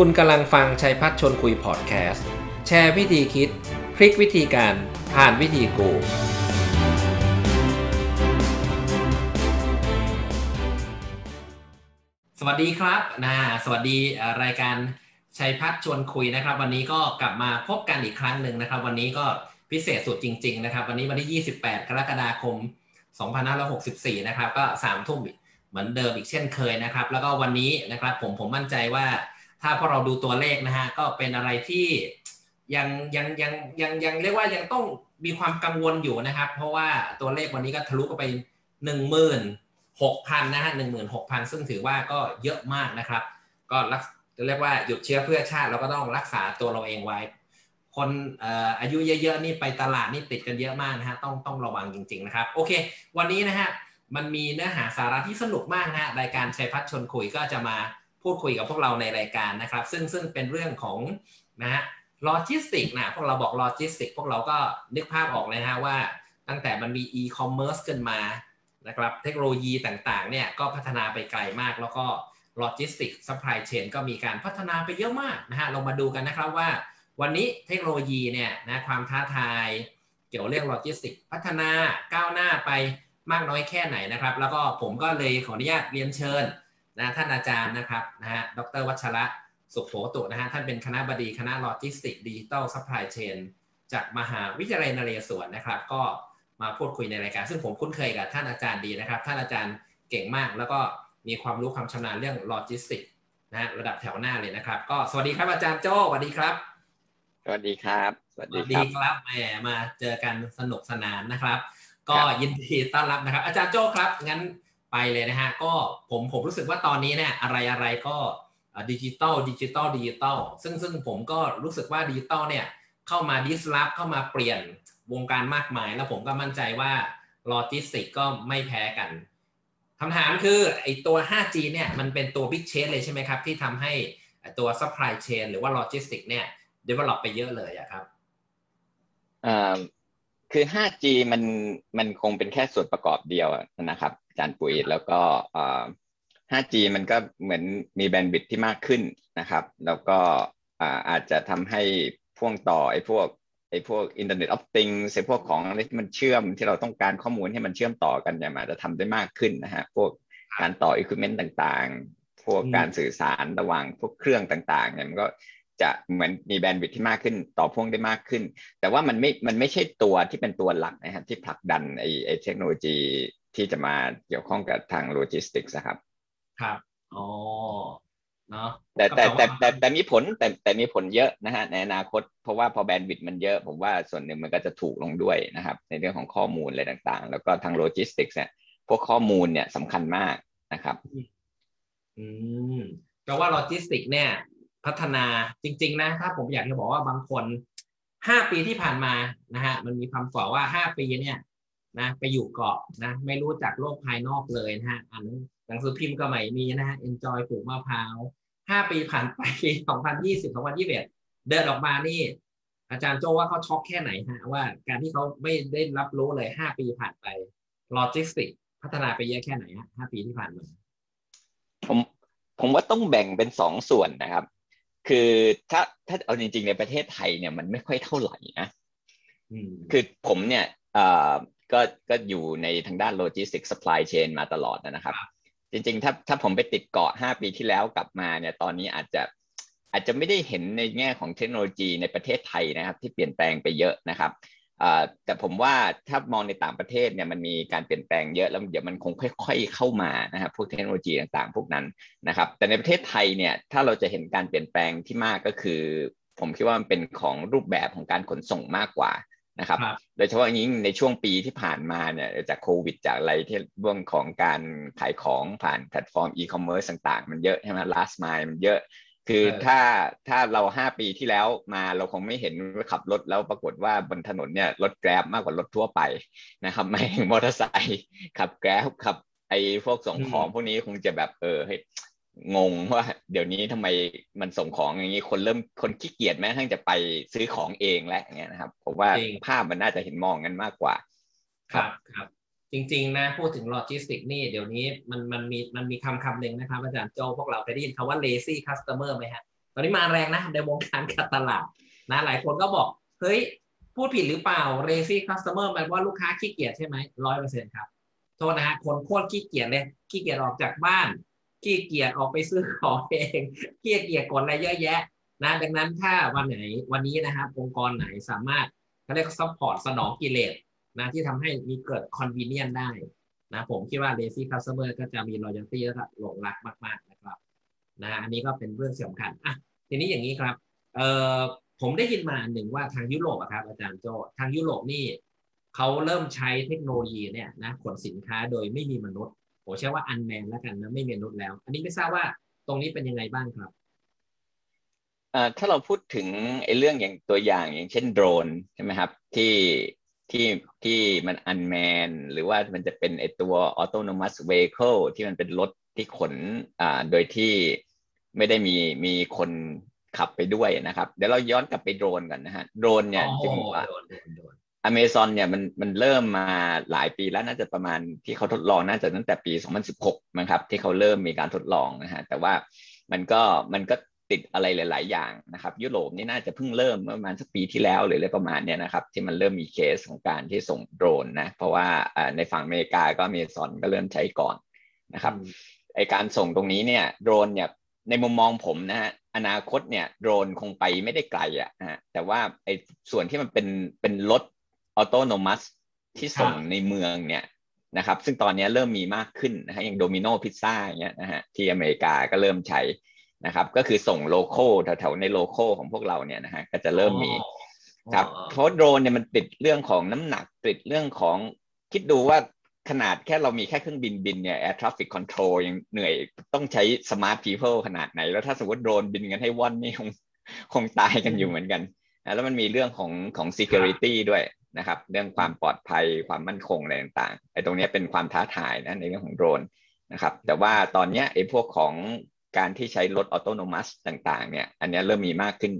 คุณกำลังฟังชัยพัฒชนคุยพอดแคสต์ แชร์วิธีคิด พลิกวิธีการผ่านวิธีกู สวัสดีครับนะสวัสดีรายการชัยพัฒชวนคุยนะครับ วันนี้ก็กลับมาพบกันอีกครั้งหนึ่งนะครับ วันนี้ก็พิเศษสุดจริง ๆ นะครับ วันนี้วันที่ 28 กรกฎาคม 2564 นะครับ ก็3ทุ่มเหมือนเดิมอีกเช่นเคยนะครับ แล้วก็วันนี้นะครับผมผมมั่นใจว่า ถ้าพอเราดูตัวเลขนะฮะก็เป็นอะไรที่ยังยังยังยังยังเรียกว่ายังต้องมีความกังวลอยู่นะครับ เพราะว่าตัวเลขวันนี้ก็ทะลุไปหนึ่งหมื่นหกพันนะฮะหนึ่งหมื่นหกพันซึ่งถือว่าก็เยอะมากนะครับ ก็รักเรียกว่าหยุดเชื้อเพื่อชาติเราก็ต้องรักษาตัวเราเองไว้ คนอายุเยอะๆนี่ไปตลาดนี่ติดกันเยอะมากนะฮะต้องต้องระวังจริง ๆนะครับ โอเค วันนี้นะฮะมันมีเนื้อหาสาระที่สนุกมากนะฮะรายการชัยพัชร์ชวนคุยก็จะมา พูดคุยกับพวกเราในรายการนะครับ ซึ่งซึ่งเป็นเรื่องของนะฮะโลจิสติกส์นะพวกเราบอกโลจิสติกส์พวกเราก็นึกภาพออกเลยนะฮะว่า ตั้งแต่มันมีอีคอมเมิร์ซขึ้นมานะครับเทคโนโลยีต่างๆเนี่ยก็พัฒนาไปไกลมาก แล้วก็โลจิสติกส์ supply chain ก็มีการพัฒนาไปเยอะมากนะฮะเรามาดูกันนะครับว่า วันนี้เทคโนโลยีเนี่ยนะความท้าทาย เกี่ยวเรื่องโลจิสติกส์พัฒนาก้าวหน้าไปมากน้อยแค่ไหนนะครับ แล้วก็ผมก็เลยขออนุญาตเรียนเชิญ นะท่านอาจารย์นะครับนะฮะดรวัชระสุขโขตุนะฮะท่านเป็นคณบดีคณะโลจิสติกส์ดิจิตอล supply chain จากมหาวิทยาลัยนเรศวรนะครับ ก็มาพูดคุยในรายการ ซึ่งผมคุ้นเคยกับท่านอาจารย์ดีนะครับ ท่านอาจารย์เก่งมาก แล้วก็มีความรู้ความชำนาญเรื่องโลจิสติกส์นะฮะระดับแถวหน้าเลยนะครับ ก็สวัสดีครับอาจารย์โจ้สวัสดีครับ สวัสดีครับสวัสดีครับแหมมาเจอกันสนุกสนานนะครับ ก็ยินดีต้อนรับนะครับ อาจารย์โจ้ครับงั้น ไปเลยนะฮะก็ผมผมรู้สึกว่าตอนนี้เนี่ยอะไรอะไรก็ดิจิตอลดิจิตอลดิจิตอลซึ่งซึ่งผมก็รู้สึกว่าดิจิตอลเนี่ยเข้ามา disrupt เข้ามาเปลี่ยนวงการมากมาย แล้วผมก็มั่นใจว่าโลจิสติกส์ก็ไม่แพ้กันคำถามคือไอตัว 5G เนี่ยมันเป็นตัว big change เลยใช่ไหมครับ ที่ทำให้ตัว supply chain หรือว่าโลจิสติกส์เนี่ย develop ไปเยอะเลยอะครับคือ 5G มันมันคงเป็นแค่ส่วนประกอบเดียวนะครับ อาจารย์ปุ๋ยแล้วก็ 5G มันก็เหมือนมี bandwidth ที่มากขึ้นนะครับ แล้วก็อาจจะทำให้พ่วงต่อไอ้พวกไอ้พวก Internet of Things ไอ้พวกของอะไรที่มันเชื่อมที่เราต้องการข้อมูลให้มันเชื่อมต่อกันเนี่ยมันจะทำได้มากขึ้นนะฮะพวกการต่ออุปกรณ์ต่างๆ พวกการสื่อสารระหว่างพวกเครื่องต่างๆเนี่ยมันก็จะเหมือนมี bandwidth ที่มากขึ้นต่อพ่วงได้มากขึ้น แต่ว่ามันไม่ มันไม่ใช่ตัวที่เป็นตัวหลักนะครับที่ผลักดันไอ้ไอ้เทคโนโลยี ที่จะมาเกี่ยวข้องกับทางโลจิสติกส์ครับ ครับอ๋อเนาะแต่แต่แต่แต่แต่มีผลแต่แต่มีผลเยอะนะฮะในอนาคต เพราะว่าพอ bandwidth มันเยอะผมว่าส่วนหนึ่งมันก็จะถูกลงด้วยนะครับ ในเรื่องของข้อมูลอะไรต่างๆ แล้วก็ทางโลจิสติกส์เนี่ยพวกข้อมูลเนี่ยสำคัญมากนะครับ อืมแปลว่าโลจิสติกส์เนี่ย พัฒนาจริง ๆ นะ ถ้าผมอยากจะบอกว่าบางคนห้าปีที่ผ่านมานะฮะมันมีความฝ่อว่าห้าปีเนี่ย นะไปอยู่เกาะนะไม่รู้จักโลกภายนอกเลยนะฮะอันหนังสือพิมพ์ก็ไม่มีนะฮะ enjoy ปลูกมะพร้าวห้าปีผ่านไปสองพันยี่สิบสองพันยี่สิบเอ็ดเดินออกมานี่ อาจารย์โจ้ว่าเขาช็อกแค่ไหนฮะว่าการที่เขาไม่ได้รับรู้เลยห้าปีผ่านไปโลจิสติกส์พัฒนาไปเยอะแค่ไหนฮะห้าปีที่ผ่านมาผมผมว่าต้องแบ่งเป็นสองส่วนนะครับ คือถ้าถ้าเอาจริงๆในประเทศไทยเนี่ยมันไม่ค่อยเท่าไหร่นะคือผมเนี่ย ก็ก็อยู่ในทางด้านโลจิสติกส์ supply chain มาตลอดนะครับ จริงๆ ถ้าถ้าผมไปติดเกาะ 5 ปีที่แล้วกลับมาเนี่ยตอนนี้อาจจะอาจจะไม่ได้เห็นในแง่ของเทคโนโลยีในประเทศไทยนะครับ ที่เปลี่ยนแปลงไปเยอะนะครับแต่ผมว่าถ้ามองในต่างประเทศเนี่ยมันมีการเปลี่ยนแปลงเยอะแล้วเดี๋ยวมันคงค่อย ๆ เข้ามานะครับพวกเทคโนโลยีต่างๆ พวกนั้นนะครับ แต่ในประเทศไทยเนี่ยถ้าเราจะเห็นการเปลี่ยนแปลงที่มากก็คือ ผมคิดว่ามันเป็นของรูปแบบของการขนส่งมากกว่า นะครับ โดยเฉพาะยิ่งในช่วงปีที่ผ่านมาเนี่ยจากโควิดจากอะไรที่เรื่องของการขายของผ่านแพลตฟอร์มอีคอมเมิร์ซต่างๆ มันเยอะใช่ไหม last mile มันเยอะ คือถ้าถ้าเราห้าปีที่แล้วมาเราคงไม่เห็นขับรถแล้วปรากฏว่าบนถนนเนี่ยรถ Grab มากกว่ารถทั่วไปนะครับไม่มอเตอร์ไซค์ขับ Grab ขับไอ้พวกส่งของพวกนี้คงจะแบบเออให้ งงว่าเดี๋ยวนี้ทำไมมันส่งของอย่างนี้คนเริ่มคนขี้เกียจแม้กระทั่งจะไปซื้อของเองแล้วอย่างเงี้ยนะครับผมว่าภาพมันน่าจะเห็นมองกันมากกว่า ครับครับ จริง ๆ นะพูดถึงโลจิสติกนี่เดี๋ยวนี้มันมันมีมันมีคำคำหนึ่งนะครับอาจารย์โจพวกเราเคยได้ยินคำว่า lazy customer ไหมฮะตอนนี้มาแรงนะในวงการการตลาดนะหลายคนก็บอก เฮ้ย พูดผิดหรือเปล่า lazy customer แปลว่าลูกค้าขี้เกียจใช่ไหมร้อยเปอร์เซ็นต์ครับโทษนะฮะคนโคตรขี้เกียจเลยขี้เกียจออกจากบ้าน ขี้เกียจออกไปซื้อของเองขี้เกียจกดอะไรเยอะแยะนะดังนั้นถ้าวันไหนวันนี้นะครับองค์กรไหนสามารถเขาเรียก support สนองกิเลสนะที่ทำให้มีเกิด convenience ได้นะผมคิดว่า lazy customer ก็จะมี loyalty และหลงรักมาก ๆนะครับนะอันนี้ก็เป็นเรื่องสำคัญอะทีนี้อย่างนี้ครับเอ่อผมได้ยินมาหนึ่งว่าทางยุโรปครับอาจารย์โจ้ทางยุโรปนี่เขาเริ่มใช้เทคโนโลยีเนี่ยนะขนสินค้าโดยไม่มีมนุษย์ ผมใช้ว่า unmanned แล้วกันนะไม่มีมนุษย์แล้ว อันนี้ไม่ทราบว่าตรงนี้เป็นยังไงบ้างครับถ้าเราพูดถึงไอ้เรื่องอย่างตัวอย่างอย่างเช่นโดรนใช่ไหมครับที่ที่ที่มันอันแมนหรือว่ามันจะเป็นไอตัว autonomous vehicle ที่มันเป็นรถที่ขนอ่าโดยที่ไม่ได้มีมีคนขับไปด้วยนะครับ เดี๋ยวเราย้อนกลับไปโดรนกันนะฮะโดรนเนี่ยที่ผมว่า อเมซอนเนี่ยมันมันเริ่มมาหลายปีแล้วน่าจะประมาณที่เขาทดลองน่าจะตั้งแต่ปี 2016นะครับ ที่เขาเริ่มมีการทดลองนะฮะแต่ว่ามันก็มันก็ติดอะไรหลาย ๆ อย่างนะครับ ยุโรปนี่น่าจะเพิ่งเริ่มเมื่อประมาณสักปีที่แล้วหรืออะไรประมาณเนี้ยนะครับ ที่มันเริ่มมีเคสของการที่ส่งโดรนนะเพราะว่าในฝั่งอเมริกาก็อเมซอนก็เริ่มใช้ก่อนนะครับไอการส่งตรงนี้เนี่ยโดรนเนี่ยในมุมมองผมนะฮะอนาคตเนี่ยโดรนคงไปไม่ได้ไกลอะฮะแต่ว่าไอส่วนที่มันเป็นเป็นรถ ออโตโนมัสที่ส่งในเมืองเนี่ยนะครับ ซึ่งตอนนี้เริ่มมีมากขึ้นนะฮะอย่างโดมิโนพิซซ่าอย่างเงี้ยนะฮะที่อเมริกาก็เริ่มใช้นะครับ ก็คือส่ง local แถวๆใน local ของพวกเราเนี่ยนะฮะก็จะเริ่มมีครับเพราะโดรนเนี่ยมันติดเรื่องของน้ำหนักติดเรื่องของคิดดูว่าขนาดแค่เรามีแค่เครื่องบินบินเนี่ย air traffic control ยังเหนื่อยต้องใช้ smart people ขนาดไหน แล้วถ้าสมมติโดรนบินกันให้ว่อนนี่คงคงตายกันอยู่เหมือนกัน แล้วมันมีเรื่องของของ security ด้วย นะครับ เรื่องความปลอดภัยความมั่นคงอะไรต่างๆไอ้ตรงนี้เป็นความท้าทายนะในเรื่องของโดรนนะครับ แต่ว่าตอนนี้ไอ้พวกของการที่ใช้รถออโตโนมัสต่างๆ เนี่ย อันนี้เริ่มมีมากขึ้น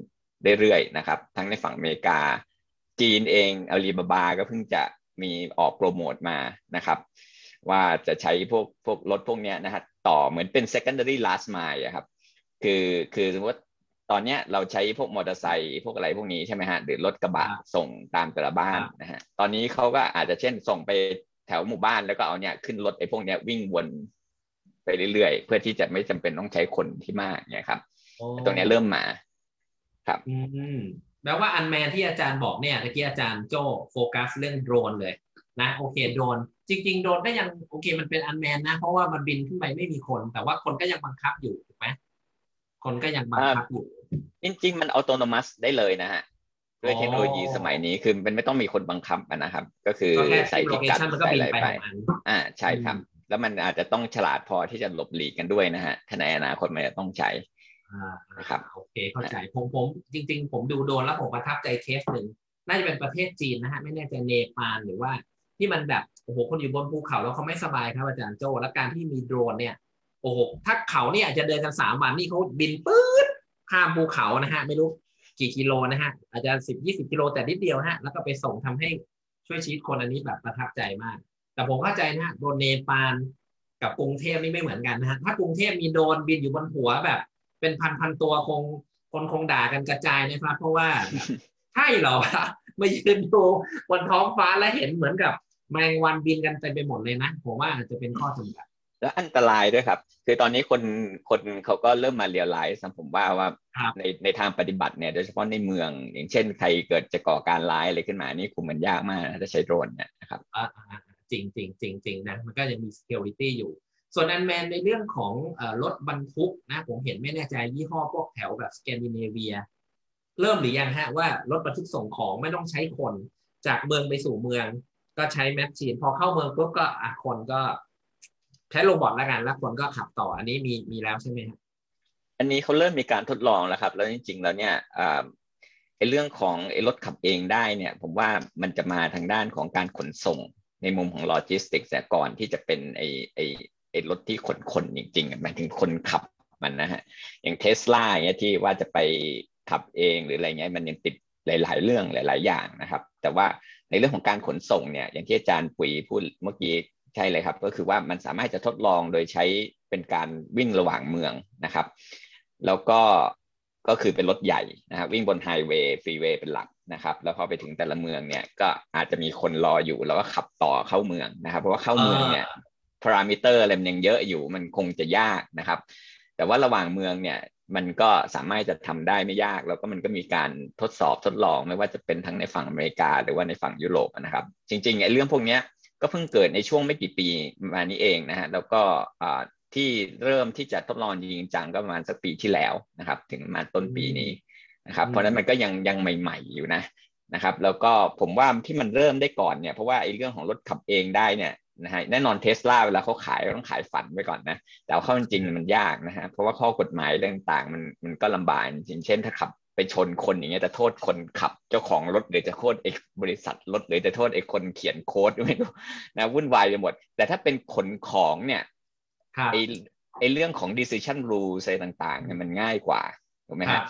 เรื่อยๆนะครับ ทั้งในฝั่งอเมริกา จีนเองอาลีบาบาก็เพิ่งจะมีออกโปรโมทมานะครับ ว่าจะใช้พวกพวกรถพวกนี้นะฮะต่อเหมือนเป็น secondary last mile ครับคือคือสมมติ ตอนนี้เราใช้พวกมอเตอร์ไซค์พวกอะไรพวกนี้ใช่ไหมฮะหรือรถกระบะส่งตามแต่ละบ้านนะฮะตอนนี้เขาก็อาจจะเช่นส่งไปแถวหมู่บ้านแล้วก็เอาเนี่ยขึ้นรถไอ้พวกเนี้ยวิ่งวนไปเรื่อยๆเพื่อที่จะไม่จำเป็นต้องใช้คนที่มากเนี่ยครับตรงนี้เริ่มมา ครับ อืมแปลว่าอันแมนที่อาจารย์บอกเนี่ยตะกี้อาจารย์โจโฟกัสเรื่องโดรนเลยนะโอเคโดรนจริง ๆ โดรนก็ยังโอเคมันเป็นอันแมนนะ เพราะว่ามันบินขึ้นไปไม่มีคน แต่ว่าคนก็ยังบังคับอยู่ถูกไหม คนก็ยังบังคับอยู่จริงๆ มันอัตโนมัติได้เลยนะฮะด้วยเทคโนโลยีสมัยนี้คือมันไม่ต้องมีคนบังคับนะครับ ก็คือใส่พิกัดใส่อะไรไป อ่าใช่ครับ แล้วมันอาจจะต้องฉลาดพอที่จะหลบหลีกกันด้วยนะฮะถ้าในอนาคตมันจะต้องใช้ครับโอเคเข้าใจผมผมจริง ๆ ผมดูโดนแล้วผมประทับใจเคสหนึ่งน่าจะเป็นประเทศจีนนะฮะไม่แน่ใจเนปาลหรือว่าที่มันแบบโอ้โหคนอยู่บนภูเขาแล้วเขาไม่สบายครับอาจารย์โจ แล้วการที่มีโดรนเนี่ย โอ้โหถ้าเขาเนี่ยอาจจะเดินกันสามวันนี่เขาบินปื๊ดข้ามภูเขานะฮะไม่รู้กี่กิโลนะฮะอาจจะสิบยี่สิบกิโลแต่นิดเดียวฮะแล้วก็ไปส่งทำให้ช่วยชีวิตคนอันนี้แบบประทับใจมาก แต่ผมเข้าใจนะฮะโดนเนปาลกับกรุงเทพนี่ไม่เหมือนกันนะฮะถ้ากรุงเทพมีโดนบินอยู่บนหัวแบบ เป็นพันพันตัวคงคนคงด่ากันกระจายนะครับ เพราะว่าใช่เหรอมายืนดูบนท้องฟ้าแล้วเห็นเหมือนกับแมงวันบินกันเต็มไปหมดเลยนะผมว่าอาจจะเป็นข้อจำกัด และอันตรายด้วยครับ คือตอนนี้คนคนเขาก็เริ่มมา realize ผมว่าว่าในในทางปฏิบัติเนี่ยโดยเฉพาะในเมือง อย่างเช่นใครเกิดจะก่อการร้ายอะไรขึ้นมานี่คุมมันยากมากถ้าใช้โดรนเนี่ยนะครับจริงจริงจริงจริงนะมันก็ยังมี security อยู่ ส่วน unmanned ในเรื่องของรถบรรทุกนะผมเห็นไม่แน่ใจยี่ห้อพวกแถวแบบสแกนดิเนเวีย เริ่มหรือยังฮะว่ารถบรรทุกส่งของไม่ต้องใช้คนจากเมืองไปสู่เมือง ก็ใช้ machine พอเข้าเมืองปุ๊บก็อะคนก็ใช้ robot แล้วกัน แล้วคนก็ขับต่ออันนี้มีมีแล้วใช่ไหมครับอันนี้เขาเริ่มมีการทดลองแล้วครับ แล้วจริง ๆ แล้วเนี่ยไอ้เรื่องของไอ้รถขับเองได้เนี่ย ผมว่ามันจะมาทางด้านของการขนส่งในมุมของโลจิสติกส์แต่ก่อนที่จะเป็นไอ้ไอไอรถที่ขนคนจริงๆหมายถึงคนขับมันนะฮะอย่างเทสลาเนี้ยที่ว่าจะไปขับเองหรืออะไรเงี้ยมันยังติดหลาย ๆ เรื่องหลาย ๆ อย่างนะครับ แต่ว่าในเรื่องของการขนส่งเนี่ย อย่างที่อาจารย์ปุ๋ยพูดเมื่อกี้ ใช่เลยครับ ก็คือว่ามันสามารถจะทดลองโดยใช้เป็นการวิ่งระหว่างเมืองนะครับ แล้วก็ก็คือเป็นรถใหญ่นะครับวิ่งบน highway freeway เป็นหลักนะครับ แล้วพอไปถึงแต่ละเมืองเนี่ยก็อาจจะมีคนรออยู่แล้วก็ขับต่อเข้าเมืองนะครับ เพราะว่าเข้าเมืองเนี่ยพารามิเตอร์อะไรมันยังเยอะอยู่มันคงจะยากนะครับ แต่ว่าระหว่างเมืองเนี่ยมันก็สามารถจะทำได้ไม่ยาก แล้วก็มันก็มีการทดสอบทดลองไม่ว่าจะเป็นทั้งในฝั่งอเมริกา หรือว่าในฝั่งยุโรปนะครับ จริงๆไอ้เรื่องพวกนี้ ก็เพิ่งเกิดในช่วงไม่กี่ปีมานี้เองนะฮะแล้วก็ที่เริ่มที่จะทดลองจริงจังก็ประมาณสักปีที่แล้วนะครับ ถึงมาต้นปีนี้นะครับ เพราะนั้นมันก็ยังยังใหม่ ๆอยู่นะนะครับแล้วก็ผมว่าที่มันเริ่มได้ก่อนเนี่ยเพราะว่าไอ้เรื่องของรถขับเองได้เนี่ยนะฮะแน่นอนเทสลาเวลาเขาขายต้องขายฝันไว้ก่อนนะแต่เข้าจริงมันยากนะฮะเพราะว่าข้อกฎหมายเรื่องต่างมันมันก็ลำบากจริงเช่นถ้าขับ ไปชนคนอย่างเงี้ยจะโทษคนขับเจ้าของรถหรือจะโทษไอ้บริษัทรถหรือจะโทษไอ้คนเขียนโค้ดไม่รู้นะวุ่นวายไปหมด แต่ถ้าเป็นขนของเนี่ยไอ้ไอ้เรื่องของ decision rules อะไรต่างๆเนี่ยมันง่ายกว่าถูกไหมฮะ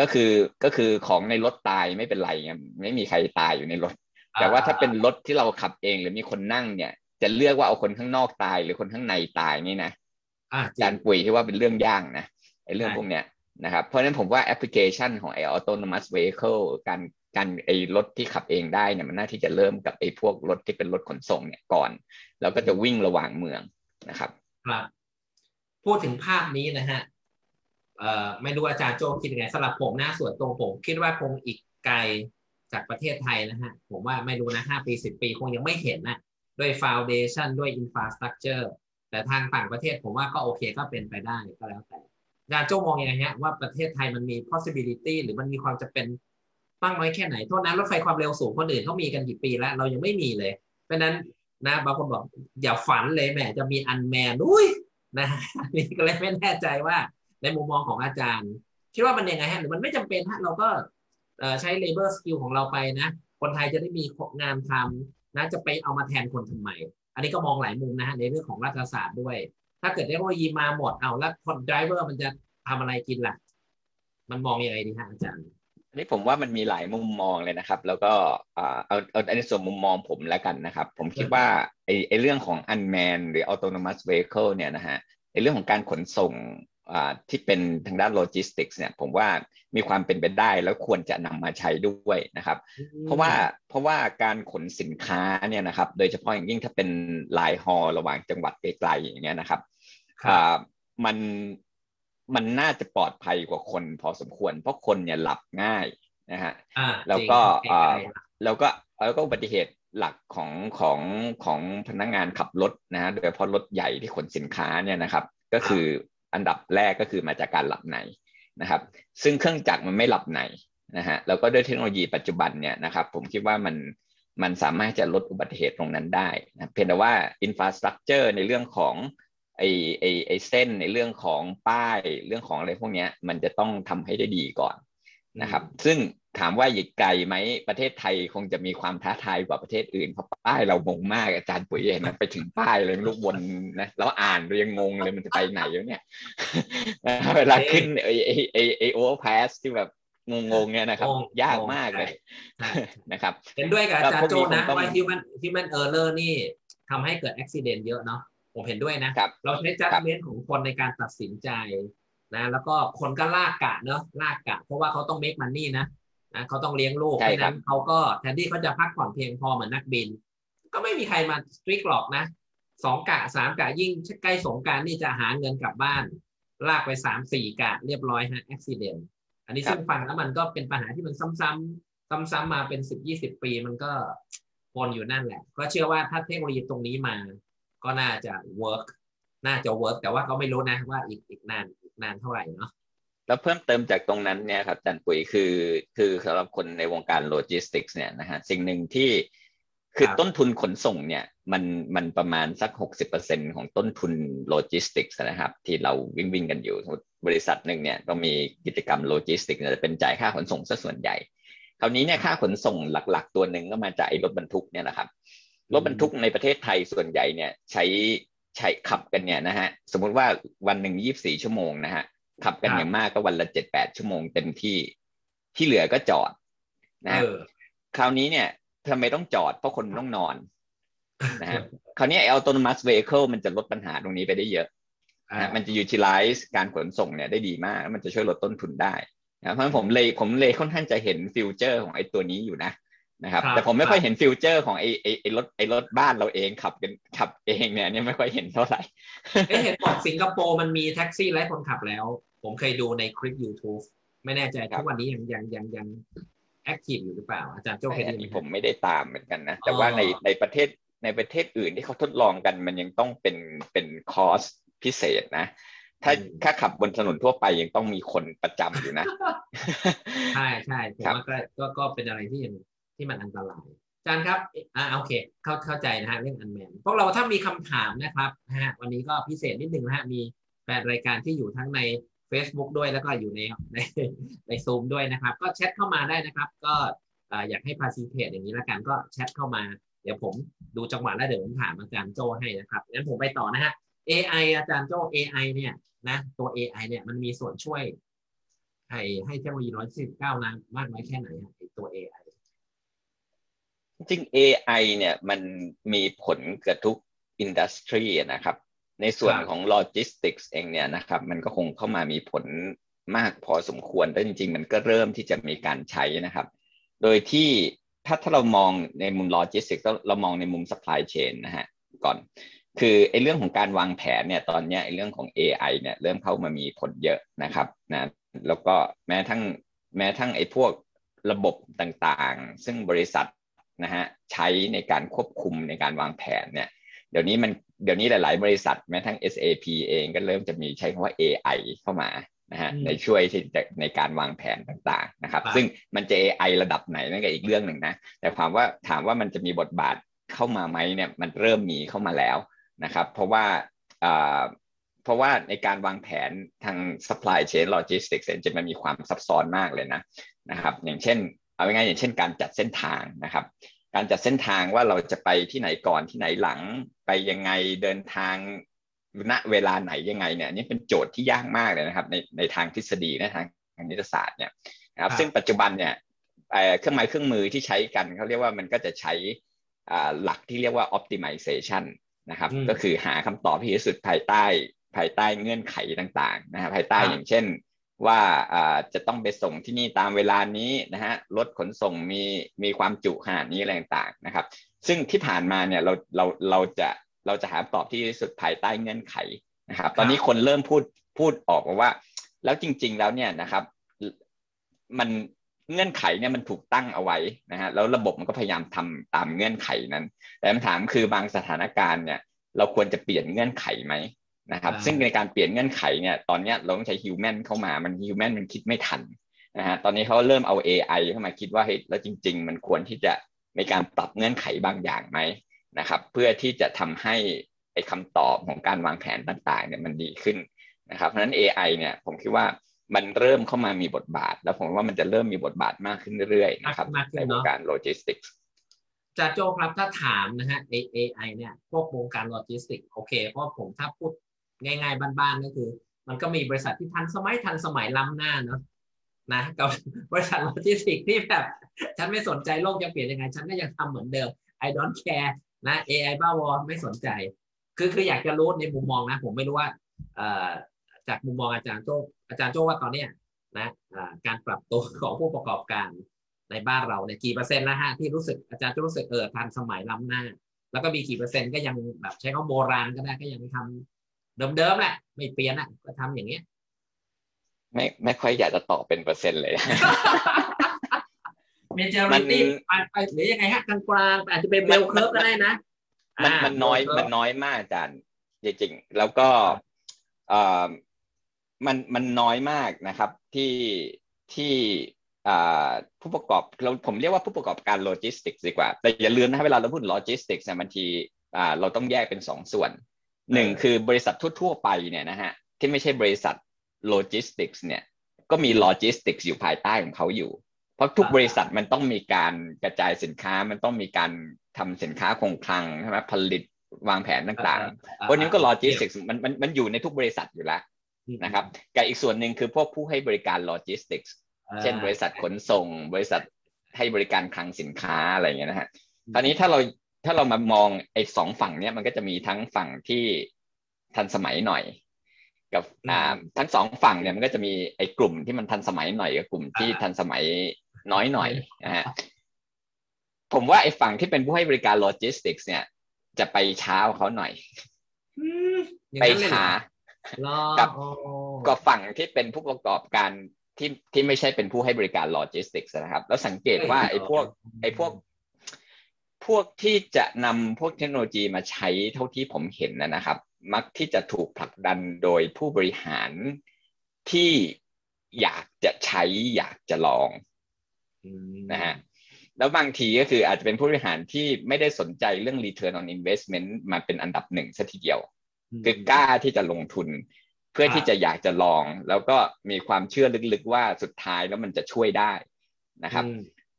ก็คือก็คือของในรถตายไม่เป็นไรไงไม่มีใครตายอยู่ในรถ แต่ว่าถ้าเป็นรถที่เราขับเองหรือมีคนนั่งเนี่ย จะเลือกว่าเอาคนข้างนอกตายหรือคนข้างในตายนี่นะการป่วยที่ว่าเป็นเรื่องยากนะไอ้เรื่องพวกเนี้ย นะครับเพราะฉะนั้นผมว่าแอปพลิเคชันของไอ้ autonomous vehicle การการไอรถที่ขับเองได้เนี่ยมันน่าที่จะเริ่มกับไอพวกรถที่เป็นรถขนส่งเนี่ยก่อน แล้วก็จะวิ่งระหว่างเมืองนะครับครับพูดถึงภาพนี้นะฮะเอ่อไม่รู้อาจารย์โจคิดยังไงสำหรับผมนะส่วนตรงผม คิดว่าคงอีกไกลจากประเทศไทยนะฮะผมว่าไม่รู้นะห้าปีสิบปีคงยังไม่เห็นนะด้วย foundation ด้วย infrastructure แต่ทางต่างประเทศผมว่าก็โอเคก็เป็นไปได้ก็แล้วแต่ อาจารย์โจมองยังไงฮะว่าประเทศไทยมันมี possibility หรือมันมีความจะเป็นตั้งไว้แค่ไหน โทษนะรถไฟความเร็วสูงคนอื่นเขามีกันกี่ปีแล้ว เรายังไม่มีเลย เพราะนั้นนะบางคนบอกอย่าฝันเลยแหมจะมี unmanned อุ้ยนะนี่ก็เลยไม่แน่ใจว่าในมุมมองของอาจารย์คิดว่ามันยังไงฮะหรือมันไม่จำเป็นฮะเราก็ใช้ labor skill ของเราไปนะ คนไทยจะได้มีงานทำนะจะไปเอามาแทนคนทำไม อันนี้ก็มองหลายมุมนะฮะในเรื่องของรัฐศาสตร์ด้วย ถ้าเกิดเทคโนโลยีมาหมดเอาแล้วคนไดรเวอร์มันจะทำอะไรกินล่ะ มันมองยังไงดีฮะอาจารย์อันนี้ผมว่ามันมีหลายมุมมองเลยนะครับ แล้วก็เอาเอาอันนี้ส่วนมุมมองผมแล้วกันนะครับ ผมคิดว่าไอ้ไอ้เรื่องของ unmanned หรือ autonomous vehicle เนี่ยนะฮะไอ้เรื่องของการขนส่งที่เป็นทางด้านโลจิสติกส์เนี่ยผมว่ามีความเป็นไปได้แล้วควรจะนำมาใช้ด้วยนะครับ เพราะว่าเพราะว่าการขนสินค้าเนี่ยนะครับ โดยเฉพาะอย่างยิ่งถ้าเป็นลายฮอระหว่างจังหวัดไกลๆอย่างเงี้ยนะครับ มันมันน่าจะปลอดภัยกว่าคนพอสมควร เพราะคนเนี่ยหลับง่ายนะฮะแล้วก็แล้วก็แล้วก็อุบัติเหตุหลักของของของพนักงานขับรถนะฮะโดยเฉพาะรถใหญ่ที่ขนสินค้าเนี่ยนะครับ ก็คืออันดับแรกก็คือมาจากการหลับในนะครับ ซึ่งเครื่องจักรมันไม่หลับในนะฮะแล้วก็ด้วยเทคโนโลยีปัจจุบันเนี่ยนะครับ ผมคิดว่ามันมันสามารถจะลดอุบัติเหตุตรงนั้นได้นะเพียงแต่ว่าอินฟราสตรักเจอร์ในเรื่องของ ไอไอไอเส้นในเรื่องของป้ายเรื่องของอะไรพวกนี้มันจะต้องทำให้ได้ดีก่อนนะครับ ซึ่งถามว่าอีกไกลไหมประเทศไทยคงจะมีความท้าทายกว่าประเทศอื่นเพราะป้ายเรางงมากอาจารย์ปุ๋ยเห็นไปถึงป้ายเลยลูกบนนะแล้วอ่านเรายังงงเลยมันจะไปไหนแล้วเนี่ยเวลาขึ้นไอไอไอไอโอเวอร์พาสที่แบบงงๆเนี่ยนะครับ ยากมากเลยนะครับเห็นด้วยกับอาจารย์โจนะว่า human human error นี่ทำให้เกิดอุบิเหตุเยอะเนาะ ผมเห็นด้วยนะเราใช้จัดเมนของคนในการตัดสินใจนะ แล้วก็คนก็ลากกะเนาะลากกะ เพราะว่าเขาต้องเมคมันนี่นะนะเขาต้องเลี้ยงลูกเพราะนั้นเขาก็แทนที่เขาจะพักผ่อนเพียงพอเหมือนนักบิน ก็ไม่มีใครมาสตรีกหรอกนะสองกะสามกะยิ่งใกล้สงการนี่จะหาเงินกลับบ้าน ลากไปสามสี่กะเรียบร้อยฮะอุบิเหตุอันนี้ซึ่งฟังแล้วมันก็เป็นปัญหาที่มันซ้ำๆซ้ำๆมาเป็นสิบยี่สิบปีมันก็วนอยู่นั่นแหละ ก็เชื่อว่าถ้าเทคโนโลยีตรงนี้มา ก็น่าจะ work น่าจะ work แต่ว่าเขาไม่รู้นะว่าอีกอีกนานอีกนานเท่าไหร่เนาะแล้วเพิ่มเติมจากตรงนั้นเนี่ยครับจารย์ปุ๋ยคือคือสำหรับคนในวงการโลจิสติกส์เนี่ยนะฮะสิ่งหนึ่งที่คือต้นทุนขนส่งเนี่ยมันมันประมาณสักหกสิบเปอร์เซ็นของต้นทุนโลจิสติกส์นะครับ ที่เราวิ่งวิ่งกันอยู่บริษัทหนึ่งเนี่ยต้องมีกิจกรรมโลจิสติกส์จะเป็นจ่ายค่าขนส่งซะส่วนใหญ่ คราวนี้เนี่ยค่าขนส่งหลัก ๆ ตัวหนึ่งก็มาจากรถบรรทุกเนี่ยนะครับ รถบรรทุกในประเทศไทยส่วนใหญ่เนี่ย ใช้ใช้ขับกันเนี่ยนะฮะสมมุติว่าวันหนึ่งยี่บสี่ชั่วโมงนะฮะขับกันอย่างมากก็วันละเจ็ดแปดชั่วโมงเต็มที่ที่เหลือก็จอดนะคราวนี้เนี่ยทำไมต้องจอดเพราะคนต้องนอนนะฮะคราวนี้ autonomous vehicle มันจะลดปัญหาตรงนี้ไปได้เยอะนะมันจะ utilize การขนส่งเนี่ยได้ดีมากมันจะช่วยลดต้นทุนได้นะเพราะผมเลยผมเลยค่อนข้างจะเห็น future ของไอ้ตัวนี้อยู่นะ นะครับ แต่ผมไม่ค่อยเห็น future ของไอ้ไอ้ไอ้รถไอ้รถบ้านเราเองขับกันขับเองเนี่ยนี่ไม่ค่อยเห็นเท่าไหร่เห็นบอกสิงคโปร์มันมีแท็กซี่ไร้คนขับแล้ว ผมเคยดูในคลิป YouTube ไม่แน่ใจทุกวันนี้ยังยังยังยัง active อยู่หรือเปล่า อาจารย์โจ้เคยดูผมไม่ได้ตามเหมือนกันนะ แต่ว่าในในประเทศในประเทศอื่นที่เขาทดลองกันมันยังต้องเป็นเป็นคอร์สพิเศษนะ ถ้าถ้าขับบนถนนทั่วไปยังต้องมีคนประจำอยู่นะ ใช่ใช่ผมว่าก็ก็เป็นอะไรที่ ที่มันอันตรายอาจารย์ครับ อ่า โอเค เข้า เข้าใจนะฮะ เรื่องอันแมน พวกเราถ้ามีคำถามนะครับนะฮะ วันนี้ก็พิเศษนิดนึงนะฮะ มีแฟนรายการที่อยู่ทั้งใน Facebook ด้วย แล้วก็อยู่ใน ใน ในซูมด้วยนะครับ ก็แชทเข้ามาได้นะครับ ก็อยากให้พาซิเพตอย่างนี้ละกัน ก็แชทเข้ามา เดี๋ยวผมดูจังหวะแล้วเดี๋ยวผมถามอาจารย์โจให้นะครับ งั้นผมไปต่อนะฮะ AI อาจารย์โจ AI เนี่ย นะ ตัว AI เนี่ย มันมีส่วนช่วย ให้ ให้เทคโนโลยีร้อยสิบเก้านมากน้อยแค่ไหนฮะตัว AI จริง AI เนี่ยมันมีผลกับทุก industry นะครับ ในส่วนของโลจิสติกส์เองเนี่ยนะครับ มันก็คงเข้ามามีผลมากพอสมควรแต่จริง ๆ มันก็เริ่มที่จะมีการใช้นะครับ โดยที่ถ้าถ้าเรามองในมุมโลจิสติกส์เรามองในมุม supply chain นะฮะก่อนคือไอ้เรื่องของการวางแผนเนี่ยตอนนี้ไอ้เรื่องของ AI เนี่ยเริ่มเข้ามามีผลเยอะนะครับนะแล้วก็แม้ทั้งแม้ทั้งไอ้พวกระบบต่างๆ ซึ่งบริษัท นะฮะใช้ในการควบคุมในการวางแผนเนี่ยเดี๋ยวนี้มันเดี๋ยวนี้หลาย ๆ บริษัทแม้ทั้ง SAP เองก็เริ่มจะมีใช้คำว่า AI เข้ามานะฮะในช่วยที่ในการวางแผนต่างๆนะครับ ซึ่งมันจะ AI ระดับไหนนั่นก็อีกเรื่องหนึ่งนะแต่ความว่าถามว่ามันจะมีบทบาทเข้ามาไหมเนี่ยมันเริ่มมีเข้ามาแล้วนะครับ เพราะว่าเพราะว่าในการวางแผนทาง supply chain logistics จะมันมีความซับซ้อนมากเลยนะนะครับ อย่างเช่น เอาง่ายๆอย่างเช่นการจัดเส้นทางนะครับ การจัดเส้นทางว่าเราจะไปที่ไหนก่อนที่ไหนหลังไปยังไงเดินทางณเวลาไหนยังไงเนี่ยนี่เป็นโจทย์ที่ยากมากเลยนะครับ ในในทางทฤษฎีนะทางทางนิติศาสตร์เนี่ยนะครับ ซึ่งปัจจุบันเนี่ยเครื่องไม้เครื่องมือที่ใช้กันเขาเรียกว่ามันก็จะใช้หลักที่เรียกว่า optimization นะครับ ก็คือหาคำตอบที่ที่สุดภายใต้ภายใต้เงื่อนไขต่างๆนะครับภายใต้อย่างเช่น ว่าจะต้องไปส่งที่นี่ตามเวลานี้นะฮะรถขนส่งมีมีความจุขนาดนี้อะไรต่างๆนะครับ ซึ่งที่ผ่านมาเนี่ยเราเราเราจะเราจะหาตอบที่สุดภายใต้เงื่อนไขนะครับ ตอนนี้คนเริ่มพูดพูดออกว่า แล้วจริง ๆ แล้วเนี่ยนะครับ มันเงื่อนไขเนี่ยมันถูกตั้งเอาไว้นะฮะแล้วระบบมันก็พยายามทำตามเงื่อนไขนั้น แต่คำถามคือบางสถานการณ์เนี่ย เราควรจะเปลี่ยนเงื่อนไขไหม นะครับ ซึ่งในการเปลี่ยนเงื่อนไขเนี่ยตอนนี้เราต้องใช้ฮิวแมนเข้ามามันฮิวแมนมันคิดไม่ทันนะฮะตอนนี้เขาเริ่มเอา AI เข้ามาคิดว่าเฮ้ยแล้วจริง ๆ มันควรที่จะในการปรับเงื่อนไขบางอย่างไหมนะครับ เพื่อที่จะทำให้ไอ้คำตอบของการวางแผนต่างๆเนี่ยมันดีขึ้นนะครับเพราะฉะนั้น AI เนี่ยผมคิดว่ามันเริ่มเข้ามามีบทบาท แล้วผมว่ามันจะเริ่มมีบทบาทมากขึ้นเรื่อยๆนะครับในวงการโลจิสติกส์จารย์โจครับถ้าถามนะฮะ AI เนี่ยพวกวงการโลจิสติกโอเคเพราะผมถ้าพูด ง่าย ๆ บ้านๆก็คือ มันก็มีบริษัทที่ทันสมัยทันสมัยล้ำหน้าเนาะนะกับบริษัทโลจิสติกที่แบบ ฉันไม่สนใจโลกจะเปลี่ยนยังไง ฉันก็ยังทำเหมือนเดิม I don't care นะ AI บ้าวอไม่สนใจ คือคืออยากจะรู้ในมุมมองนะ ผมไม่รู้ว่าจากมุมมองอาจารย์โจอาจารย์โจว่าตอนเนี้ยนะการปรับตัวของผู้ประกอบการในบ้านเราเนี่ยกี่เปอร์เซ็นต์นะฮะที่รู้สึกอาจารย์จะรู้สึกเออทันสมัยล้ำหน้า แล้วก็มีกี่เปอร์เซ็นต์ก็ยังแบบใช้คำโบราณก็ได้ก็ยังทำ เดิมๆแหละ ไม่เปลี่ยนอะ ก็ทำอย่างเงี้ย ไม่ไม่ค่อยอยากจะตอบเป็นเปอร์เซ็นต์เลย majorityไปไปหรือยังไงฮะกลางกลางอาจจะเป็น bell curve ก็ได้นะมันมันน้อยมันน้อยมากอาจารย์จริงๆแล้วก็เอ่อมันมันน้อยมากนะครับ ที่ที่ผู้ประกอบเราผมเรียกว่าผู้ประกอบการโลจิสติกส์ดีกว่า แต่อย่าลืมนะเวลาเราพูดโลจิสติกส์เนี่ยบางทีเราต้องแยกเป็นสองส่วน หนึ่งคือบริษัททั่ว ๆ ไปเนี่ยนะฮะที่ไม่ใช่บริษัทโลจิสติกส์เนี่ยก็มีโลจิสติกส์อยู่ภายใต้ของเขาอยู่ เพราะทุกบริษัทมันต้องมีการกระจายสินค้ามันต้องมีการทำสินค้าคงคลังใช่ไหมผลิตวางแผนต่างๆวันนี้ก็โลจิสติกส์มันมันมันอยู่ในทุกบริษัทอยู่แล้วนะครับกับอีกส่วนหนึ่งคือพวกผู้ให้บริการโลจิสติกส์เช่นบริษัทขนส่ง บริษัทให้บริการคลังสินค้าอะไรอย่างเงี้ยนะฮะตอนนี้ถ้าเรา ถ้าเรามามองไอ้สองฝั่งเนี้ยมันก็จะมีทั้งฝั่งที่ทันสมัยหน่อย กับอ่าทั้งสองฝั่งเนี่ยมันก็จะมีไอ้กลุ่มที่มันทันสมัยหน่อยกับกลุ่มที่ทันสมัยน้อยหน่อยนะฮะผมว่าไอ้ฝั่งที่เป็นผู้ให้บริการโลจิสติกส์เนี่ย จะไปช้าเขาหน่อยไปช้ากับก็ฝั่งที่เป็นผู้ประกอบการที่ที่ไม่ใช่เป็นผู้ให้บริการโลจิสติกส์นะครับ แล้วสังเกตว่าไอ้พวกไอ้พวก พวกที่จะนำพวกเทคโนโลยีมาใช้เท่าที่ผมเห็นนะครับ มักที่จะถูกผลักดันโดยผู้บริหารที่อยากจะใช้อยากจะลองนะฮะแล้วบางทีก็คืออาจจะเป็นผู้บริหารที่ไม่ได้สนใจเรื่อง return on investment มาเป็นอันดับหนึ่งซะทีเดียว คือกล้าที่จะลงทุน เพื่อที่จะอยากจะลอง แล้วก็มีความเชื่อลึกๆว่าสุดท้ายแล้วมันจะช่วยได้นะครับ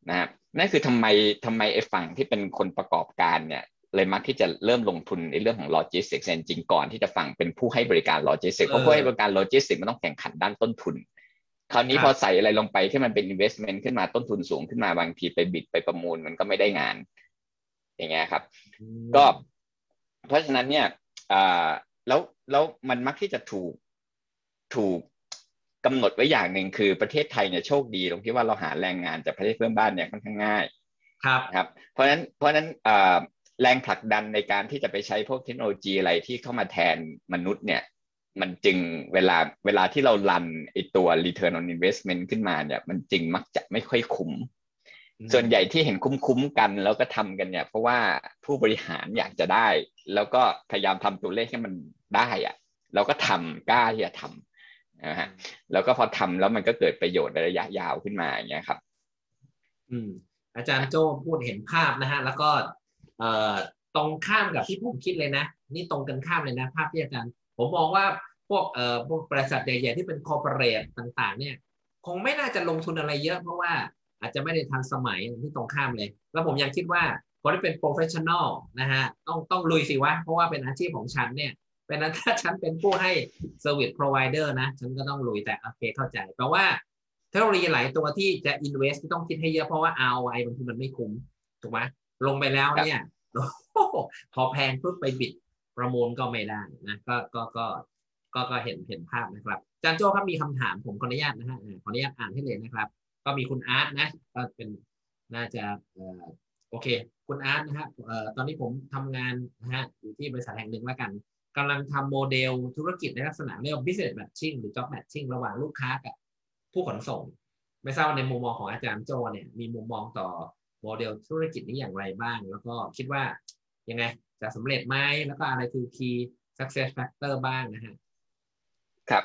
นะครับนั่นคือทำไมทำไมไอ้ฝั่งที่เป็นคนประกอบการเนี่ยเลยมักที่จะเริ่มลงทุนในเรื่องของโลจิสติกส์จริงก่อนที่จะฝั่งเป็นผู้ให้บริการโลจิสติกส์เพราะผู้ให้บริการโลจิสติกส์มันต้องแข่งขันด้านต้นทุน คราวนี้พอใส่อะไรลงไปที่มันเป็น investment ขึ้นมาต้นทุนสูงขึ้นมาบางทีไป bid ไปประมูลมันก็ไม่ได้งาน อย่างเงี้ยครับ ก็ เพราะฉะนั้นเนี่ยอ่าแล้วแล้วมันมักที่จะถูกถูก กำหนดไว้อย่างหนึ่งคือประเทศไทยเนี่ยโชคดีตรงที่ว่าเราหาแรงงานจากประเทศเพื่อนบ้านเนี่ยค่อนข้างง่ายครับครับ เพราะฉะนั้นเพราะฉะนั้นแรงผลักดันในการที่จะไปใช้พวกเทคโนโลยีอะไรที่เข้ามาแทนมนุษย์เนี่ย มันจึงเวลาเวลาที่เราลันไอตัว return on investment ขึ้นมาเนี่ย มันจึงมักจะไม่ค่อยคุ้ม ส่วนใหญ่ที่เห็นคุ้มๆกันแล้วก็ทำกันเนี่ย เพราะว่าผู้บริหารอยากจะได้ แล้วก็พยายามทำตัวเลขให้มันได้อะเราก็ทำกล้าที่จะทำ นะฮะแล้วก็พอทำแล้วมันก็เกิดประโยชน์ในระยะยาวขึ้นมาอย่างเงี้ยครับ อืม อาจารย์โจ้พูดเห็นภาพนะฮะแล้วก็เอ่อตรงข้ามกับที่ผมคิดเลยนะ นี่ตรงกันข้ามเลยนะภาพที่อาจารย์ ผมมองว่าพวกเอ่อพวกบริษัทใหญ่ๆที่เป็นคอร์ปอเรทต่าง ๆ เนี่ย คงไม่น่าจะลงทุนอะไรเยอะเพราะว่าอาจจะไม่ได้ทันสมัยที่ตรงข้ามเลย แล้วผมยังคิดว่าคนที่เป็น professional นะฮะต้องต้องลุยสิวะ เพราะว่าเป็นอาชีพของฉันเนี่ย เป็นนั้นถ้าฉันเป็นผู้ให้ service provider นะ ฉันก็ต้องลุยแต่โอเคเข้าใจแปลว่าเทคโนโลยีหลายตัวที่จะ invest ที่ต้องคิดให้เยอะเพราะว่าเอาไอบางทีมันไม่คุ้มถูกไหมลงไปแล้วเนี่ยพอแพงปุ๊บไป bid ประมูลก็ไม่ได้นะก็ก็ก็ก็ก็เห็นเห็นภาพนะครับจานโจ้ครับมีคำถามผมขออนุญาตนะฮะขออนุญาตอ่านให้เลยนะครับ ก็มีคุณอาร์ตนะก็เป็นน่าจะเอ่อโอเค คุณอาร์ตนะฮะเอ่อตอนนี้ผมทำงานนะฮะอยู่ที่บริษัทแห่งหนึ่งแล้วกัน กำลังทำโมเดลธุรกิจในลักษณะเรียกว่า business matching หรือ job matching ระหว่างลูกค้ากับผู้ขนส่ง ไม่ทราบว่าในมุมมองของอาจารย์โจเนี่ยมีมุมมองต่อโมเดลธุรกิจนี้อย่างไรบ้าง แล้วก็คิดว่ายังไงจะสำเร็จไหมแล้วก็อะไรคือ key success factor บ้างนะฮะครับ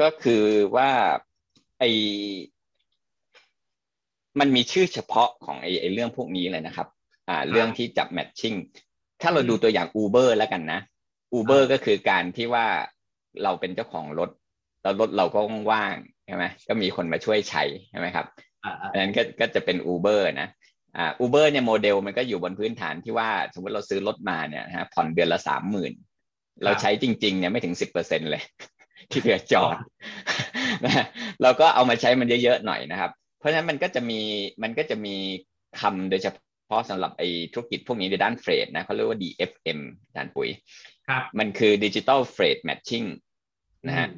ก็คือว่าไอมันมีชื่อเฉพาะของไอไอเรื่องพวกนี้เลยนะครับ อ่า เรื่องที่จับแมทชิ่งถ้าเราดูตัวอย่าง Uber แล้วกันนะ Uber ก็คือการที่ว่าเราเป็นเจ้าของรถ แล้วรถเราก็ว่างใช่ไหมก็มีคนมาช่วยใช้ใช่ไหมครับอันนั้นก็ก็จะเป็น Uber นะอ่า Uber เนี่ยโมเดลมันก็อยู่บนพื้นฐานที่ว่าสมมติเราซื้อรถมาเนี่ยฮะผ่อนเดือนละสามหมื่นเราใช้จริงๆเนี่ยไม่ถึงสิบเปอร์เซ็นเลย ที่เหลือจอดนะเราก็เอามาใช้มันเยอะๆหน่อยนะครับ เพราะฉะนั้นมันก็จะมีมันก็จะมีคำโดยเฉพาะสำหรับไอ้ธุรกิจพวกนี้ในด้านเฟรดนะเขาเรียกว่า DFM อาจารย์ ปุ๋ยครับมันคือ Digital Freight Matching นะฮะ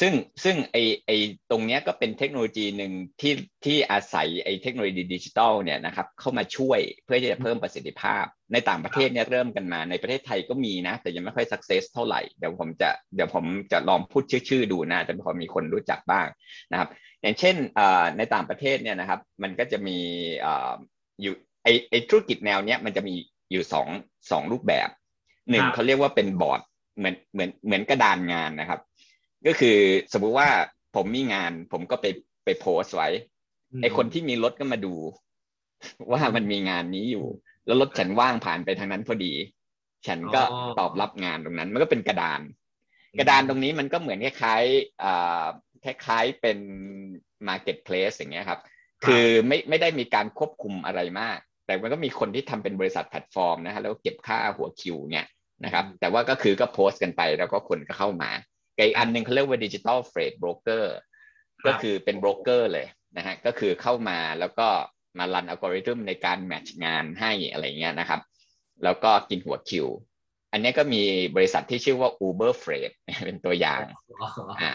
ซึ่งซึ่งไอไอตรงนี้ก็เป็นเทคโนโลยีหนึ่งที่ที่อาศัยไอเทคโนโลยีดิจิทัลเนี่ยนะครับเข้ามาช่วยเพื่อที่จะเพิ่มประสิทธิภาพ ในต่างประเทศเนี่ยเริ่มกันมาในประเทศไทยก็มีนะ แต่ยังไม่ค่อยสักเซสเท่าไหร่ เดี๋ยวผมจะเดี๋ยวผมจะลองพูดชื่อๆดูนะจะพอมีคนรู้จักบ้างนะครับ อย่างเช่นในต่างประเทศเนี่ยนะครับ มันก็จะมีอยู่ไอไอธุรกิจแนวเนี้ยมันจะมีอยู่สองสองรูปแบบ หนึ่งเขาเรียกว่าเป็นบอร์ดเหมือนเหมือนเหมือนกระดานงานนะครับ ก็คือสมมุติว่าผมมีงาน ผมก็ไปไปโพสไว้ไอคนที่มีรถก็มาดู ว่ามันมีงานนี้อยู่ แล้วรถฉันว่างผ่านไปทางนั้นพอดี ฉันก็ตอบรับงานตรงนั้น มันก็เป็นกระดาน กระดานตรงนี้มันก็เหมือนคล้ายๆอ่าคล้ายๆเป็น marketplace อย่างเงี้ยครับ คือไม่ไม่ได้มีการควบคุมอะไรมาก แต่มันก็มีคนที่ทำเป็นบริษัทแพลตฟอร์มนะฮะแล้วเก็บค่าหัวคิวเนี่ย นะครับ แต่ว่าก็คือก็โพสต์กันไปแล้วก็คนก็เข้ามาอีกอันหนึ่งเขาเรียกว่า digital freight broker ก็คือเป็นโบรกเกอร์เลยนะฮะก็คือเข้ามาแล้วก็มา run อัลกอริทึมในการ match งานให้อะไรเงี้ยนะครับ แล้วก็กินหัวคิว อันนี้ก็มีบริษัทที่ชื่อว่า Uber Freight เป็นตัวอย่างอ่า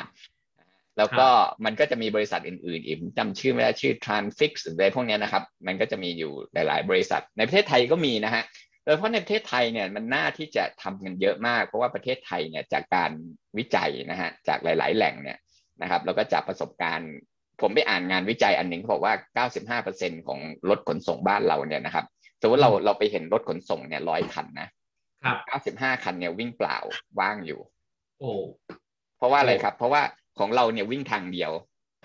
แล้วก็มันก็จะมีบริษัทอื่นๆอีกจำชื่อไม่ได้ชื่อ Transfix หรืออะไรพวกนี้นะครับ มันก็จะมีอยู่หลาย ๆ บริษัทในประเทศไทยก็มีนะฮะ โดยเฉพาะในประเทศไทยเนี่ยมันน่าที่จะทำกันเยอะมาก เพราะว่าประเทศไทยเนี่ยจากการวิจัยนะฮะจากหลาย ๆ แหล่งเนี่ยนะครับแล้วก็จากประสบการณ์ ผมไปอ่านงานวิจัยอันหนึ่งเขาบอกว่า 95%ของรถขนส่งบ้านเราเนี่ยนะครับสมมติเราเราไปเห็นรถขนส่งเนี่ยร้อยคันนะครับ 95 คันเนี่ยวิ่งเปล่าว่างอยู่ โอ้เพราะว่าอะไรครับ เพราะว่าของเราเนี่ยวิ่งทางเดียว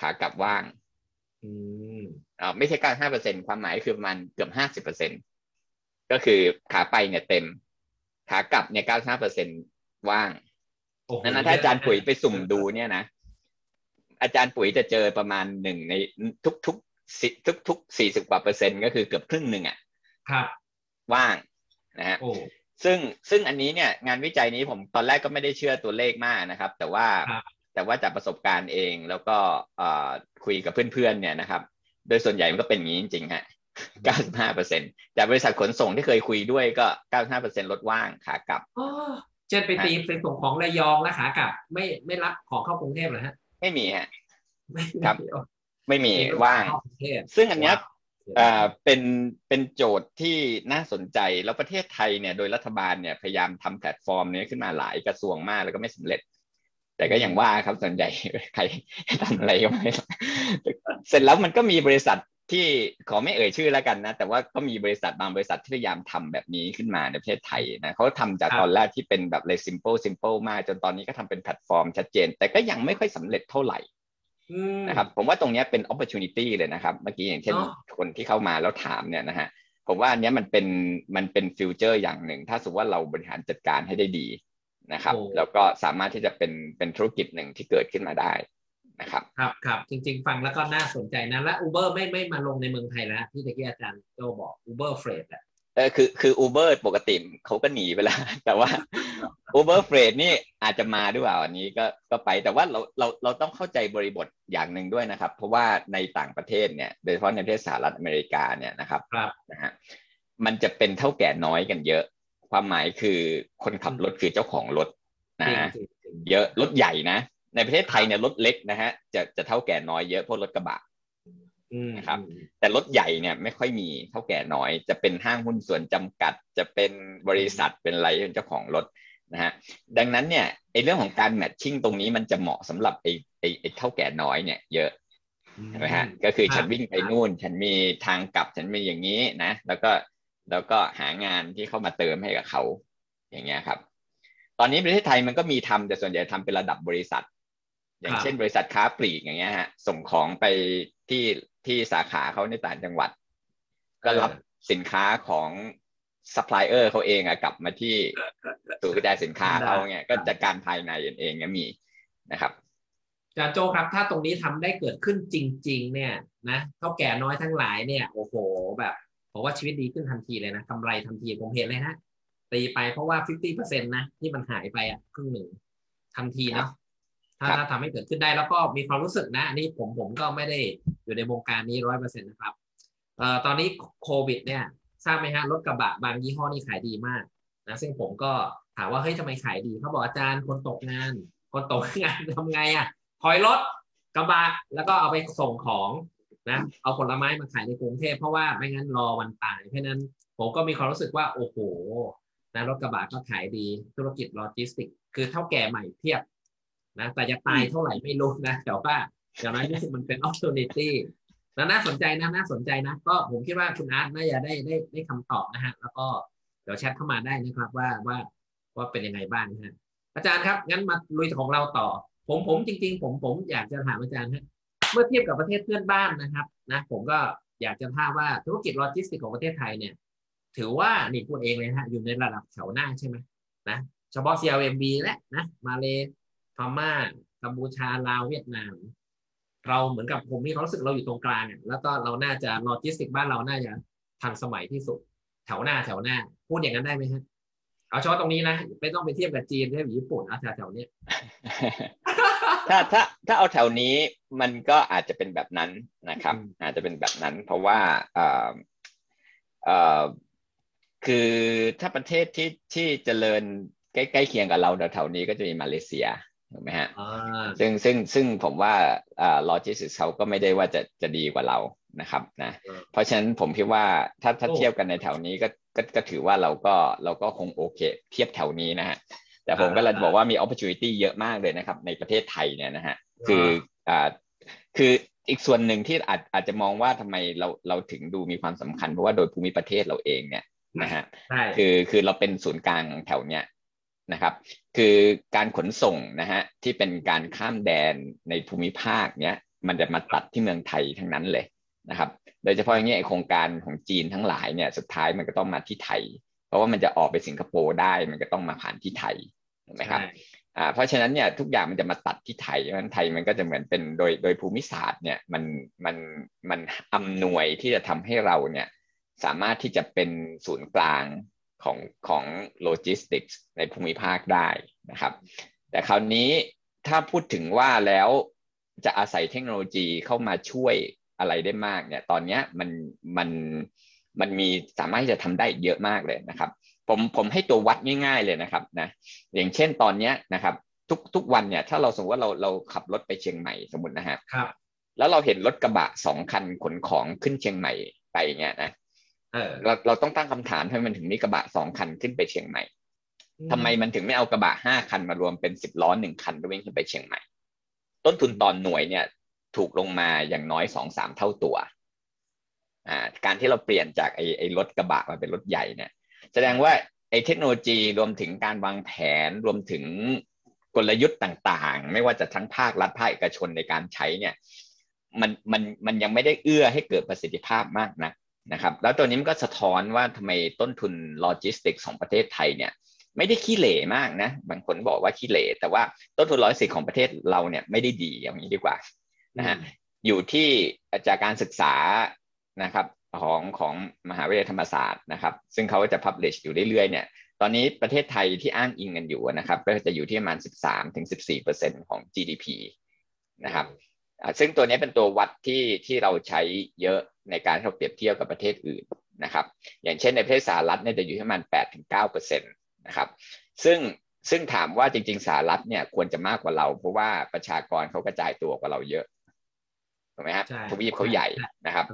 ขากลับว่าง อืมอ่าไม่ใช่การห้าเปอร์เซ็นความหมายคือมันเกือบห้าสิบเปอร์เซ็น ก็คือขาไปเนี่ยเต็ม ขากลับเนี่ยเก้าห้าเปอร์เซ็นว่างนั้นถ้าอาจารย์ปุ๋ยไปสุ่มดูเนี่ยนะ อาจารย์ปุ๋ยจะเจอประมาณหนึ่งในทุกทุกทุกทุกสี่สิบกว่าเปอร์เซ็นต์ก็คือเกือบครึ่งหนึ่งอะ ครับ ว่างนะฮะซึ่งซึ่งอันนี้เนี่ยงานวิจัยนี้ผมตอนแรกก็ไม่ได้เชื่อตัวเลขมากนะครับ แต่ว่าแต่ว่าจากประสบการณ์เองแล้วก็คุยกับเพื่อนๆเนี่ยนะครับ โดยส่วนใหญ่มันก็เป็นอย่างนี้จริงๆฮะ 95%จากบริษัทขนส่งที่เคยคุยด้วยก็ 95%ลดว่างขากลับเช่นไปตีไปส่งของระยองแล้วขากลับ ไม่ไม่รับของเข้ากรุงเทพเหรอฮะ ไม่มีฮะครับ ไม่มีว่าง ซึ่งอันนี้เป็นเป็นโจทย์ที่น่าสนใจแล้วประเทศไทยเนี่ย โดยรัฐบาลเนี่ยพยายามทำแพลตฟอร์มนี้ขึ้นมาหลายกระทรวงมากแล้วก็ไม่สำเร็จ แต่ก็อย่างว่าครับส่วนใหญ่ใครทำอะไรก็ไม่เสร็จแล้วมันก็มีบริษัท ที่ขอไม่เอ่ยชื่อแล้วกันนะ แต่ว่าก็มีบริษัทบางบริษัทที่พยายามทำแบบนี้ขึ้นมาในประเทศไทยนะเขาทำจากตอนแรกที่เป็นแบบเลย simple simple มากจนตอนนี้ก็ทำเป็นแพลตฟอร์มชัดเจน แต่ก็ยังไม่ค่อยสำเร็จเท่าไหร่นะครับผมว่าตรงนี้เป็น opportunity เลยนะครับ เมื่อกี้อย่างเช่นคนที่เข้ามาแล้วถามเนี่ยนะฮะผมว่าอันนี้มันเป็นมันเป็น future อย่างหนึ่ง ถ้าสมมติว่าเราบริหารจัดการให้ได้ดีนะครับ แล้วก็สามารถที่จะเป็นเป็นธุรกิจหนึ่งที่เกิดขึ้นมาได้ นะครับครับครับจริง ๆ ฟังแล้วก็น่าสนใจนะและ Uber ไม่ไม่มาลงในเมืองไทยแล้วที่ตะกี้อาจารย์โจบอก Uber Freight อะเออคือคือ Uber ปกติเขาก็หนีไปแล้ว แต่ว่า Uber Freight นี่อาจจะมาด้วยเปล่าอันนี้ก็ก็ไปแต่ว่าเราเราเราต้องเข้าใจบริบทอย่างหนึ่งด้วยนะครับ เพราะว่าในต่างประเทศเนี่ยโดยเฉพาะในประเทศสหรัฐอเมริกาเนี่ยนะครับครับนะฮะมันจะเป็นเท่าแก่น้อยกันเยอะ ความหมายคือคนขับรถคือเจ้าของรถนะเยอะรถใหญ่นะ ในประเทศไทยเนี่ยรถเล็กนะฮะจะจะเท่าแก่น้อยเยอะเพราะรถกระบะนะครับแต่รถใหญ่เนี่ยไม่ค่อยมีเท่าแก่น้อย จะเป็นห้างหุ้นส่วนจำกัด จะเป็นบริษัทเป็นอะไรเป็นเจ้าของรถนะฮะดังนั้นเนี่ยไอ้เรื่องของการแมทชิ่งตรงนี้มันจะเหมาะสำหรับไอ้ไอ้ไอ้เท่าแก่น้อยเนี่ยเยอะใช่ไหมฮะก็คือฉันวิ่งไปนู่น ฉันมีทางกลับฉันมีอย่างนี้นะ แล้วก็แล้วก็หางานที่เข้ามาเติมให้กับเขาอย่างเงี้ยครับ ตอนนี้ประเทศไทยมันก็มีทำแต่ส่วนใหญ่ทำเป็นระดับบริษัท อย่างเช่นบริษัทค้าปลีกอย่างเงี้ยฮะส่งของไปที่ที่สาขาเขาในต่างจังหวัด ก็รับสินค้าของซัพพลายเออร์เขาเองอะกลับมาที่ศูนย์กระจายสินค้าเขาเนี่ยก็จัดการภายในเองเนี่ยมีนะครับจาโจครับถ้าตรงนี้ทำได้เกิดขึ้นจริง ๆ เนี่ยนะเท่าแก่น้อยทั้งหลายเนี่ยโอ้โหแบบผมว่าชีวิตดีขึ้นทันทีเลยนะกำไรทันทีผมเห็นเลยนะตีไปเพราะว่า 50%นะที่มันหายไปอะครึ่งหนึ่งทันทีนะ ถ้าถ้าทำให้เกิดขึ้นได้แล้วก็มีความรู้สึกนะอันนี้ผมผมก็ไม่ได้อยู่ในวงการนี้ร้อยเปอร์เซ็นต์นะครับเอ่อตอนนี้โควิด เนี่ยทราบไหมฮะรถกระบะบางยี่ห้อนี่ขายดีมากนะซึ่งผมก็ถามว่าเฮ้ยทำไมขายดีเขาบอกอาจารย์คนตกงาน คนตกงานทำไงอะถอยรถกระบะแล้วก็เอาไปส่งของนะเอาผลไม้มาขายในกรุงเทพเพราะว่าไม่งั้นรอวันตายเพราะนั้นผมก็มีความรู้สึกว่าโอ้โหนะรถกระบะก็ขายดีธุรกิจโลจิสติก คือเถ้าแก่ใหม่เพียบ นะแต่จะตายเท่าไหร่ไม่รู้นะแต่ว่าอย่างน้อยที่สุดมันเป็น opportunity แล้วน่าสนใจนะน่าสนใจนะ ก็ผมคิดว่าคุณอาร์ตน่าจะได้ได้ได้คำตอบนะฮะ แล้วก็เดี๋ยวแชทเข้ามาได้นะครับว่าว่าว่าเป็นยังไงบ้างนะฮะอาจารย์ครับ งั้นมาลุยของเราต่อ ผมผมจริง ๆ ผมผมอยากจะถามอาจารย์ฮะเมื่อเทียบกับประเทศเพื่อนบ้านนะครับนะผมก็อยากจะถามว่าธุรกิจโลจิสติกของประเทศไทยเนี่ย ถือว่านี่พูดเองเลยฮะอยู่ในระดับแถวหน้าใช่ไหมนะเฉพาะ CLMB และนะมาเลฯ พม่ากัมพูชาลาวเวียดนาม เราเหมือนกับผมมีความรู้สึกเราอยู่ตรงกลางแล้วก็เราน่าจะโลจิสติกบ้านเราน่าจะทันสมัยที่สุด แถวหน้าแถวหน้า พูดอย่างนั้นได้ไหมฮะเอาเฉพาะตรงนี้นะไม่ต้องไปเทียบกับจีนเทียบญี่ปุ่นเอาแถวแถวนี้ถ้าถ้าถ้าเอาแถวนี้มันก็อาจจะเป็นแบบนั้นนะครับ อาจจะเป็นแบบนั้น เพราะว่าเอ่อเอ่อคคือถ้าประเทศที่ที่เจริญใกล้ๆเคียงกับเราแถวๆนี้ก็จะมีมาเลเซีย ถูกไหมฮะซึ่งซึ่งซึ่งผมว่าอ่าโลจิสติกเขาก็ไม่ได้ว่าจะจะดีกว่าเรานะครับนะเพราะฉะนั้นผมคิดว่าถ้าถ้าเทียบกันในแถวนี้ก็ก็ก็ถือว่าเราก็เราก็คงโอเค เทียบแถวนี้นะฮะแต่ผมก็เลยบอกว่ามี opportunity เยอะมากเลยนะครับ ในประเทศไทยเนี่ยนะฮะคืออ่าคืออีกส่วนหนึ่งที่อาจอาจจะมองว่าทำไมเราเราถึงดูมีความสำคัญเพราะว่าโดยภูมิประเทศเราเองเนี่ยนะฮะคือคือเราเป็นศูนย์กลางแถวเนี้ย นะครับ คือการขนส่งนะฮะที่เป็นการข้ามแดนในภูมิภาคเนี้ยมันจะมาตัดที่เมืองไทยทั้งนั้นเลยนะครับ โดยเฉพาะอย่างนี้โครงการของจีนทั้งหลายเนี่ยสุดท้ายมันก็ต้องมาที่ไทย เพราะว่ามันจะออกไปสิงคโปร์ได้มันก็ต้องมาผ่านที่ไทยถูกไหมครับอ่าเพราะฉะนั้นเนี่ยทุกอย่างมันจะมาตัดที่ไทยเพราะฉะนั้นไทยมันก็จะเหมือนเป็นโดยโดยภูมิศาสตร์เนี่ยมันมันมันอำนวยที่จะทำให้เราเนี่ยสามารถที่จะเป็นศูนย์กลาง ของของโลจิสติกส์ในภูมิภาคได้นะครับ แต่คราวนี้ถ้าพูดถึงว่าแล้วจะอาศัยเทคโนโลยีเข้ามาช่วยอะไรได้มากเนี่ยตอนนี้มันมันมันมีสามารถที่จะทำได้เยอะมากเลยนะครับ ผมผมให้ตัววัดง่าย ๆเลยนะครับนะอย่างเช่นตอนนี้นะครับ ทุกทุกวันเนี่ยถ้าเราสมมติว่าเราเราขับรถไปเชียงใหม่สมมตินะฮะครับแล้วเราเห็นรถกระบะสองคันขนของขึ้นเชียงใหม่ไปเงี้ยนะ เราเราต้องตั้งคำถามทำไมมันถึงมีกระบะสองคันขึ้นไปเชียงใหม่ทำไมมันถึงไม่เอากระบะห้าคันมารวมเป็นสิบล้อหนึ่งคันแล้ววิ่งขึ้นไปเชียงใหม่ ต้นทุนตอนหน่วยเนี่ย ถูกลงมาอย่างน้อยสองสามเท่าตัว อ่า การที่เราเปลี่ยนจากไอ้ไอ้รถกระบะมาเป็นรถใหญ่เนี่ย แสดงว่าไอ้เทคโนโลยีรวมถึงการวางแผนรวมถึงกลยุทธ์ต่างๆ ไม่ว่าจะทั้งภาครัฐภาคเอกชนในการใช้เนี่ย มันมันมันยังไม่ได้เอื้อให้เกิดประสิทธิภาพมากนะ นะครับแล้วตัวนี้มันก็สะท้อนว่าทำไมต้นทุนโลจิสติกของประเทศไทยเนี่ยไม่ได้ขี้เหร่มากนะบางคนบอกว่าขี้เหร่แต่ว่าต้นทุนโลจิสติกของประเทศเราเนี่ยไม่ได้ดีอย่างนี้ดีกว่านะฮะอยู่ที่จากการศึกษานะครับของของมหาวิทยาลัยธรรมศาสตร์นะครับ ซึ่งเขาจะ publish อยู่เรื่อยๆเนี่ยตอนนี้ประเทศไทยที่อ้างอิงกันอยู่นะครับ ก็จะอยู่ที่ประมาณ 13-14%ของ GDP นะครับ ซึ่งตัวนี้เป็นตัววัดที่ที่เราใช้เยอะในการเราเปรียบเทียบกับประเทศอื่นนะครับ อย่างเช่นในประเทศสหรัฐเนี่ยจะอยู่ที่ประมาณ8ถึง9เปอร์เซ็นต์นะครับ ซึ่งซึ่งถามว่าจริงๆสหรัฐเนี่ยควรจะมากกว่าเรา เพราะว่าประชากรเขากระจายตัวกว่าเราเยอะถูกไหมครับทวีปเขาใหญ่นะครับ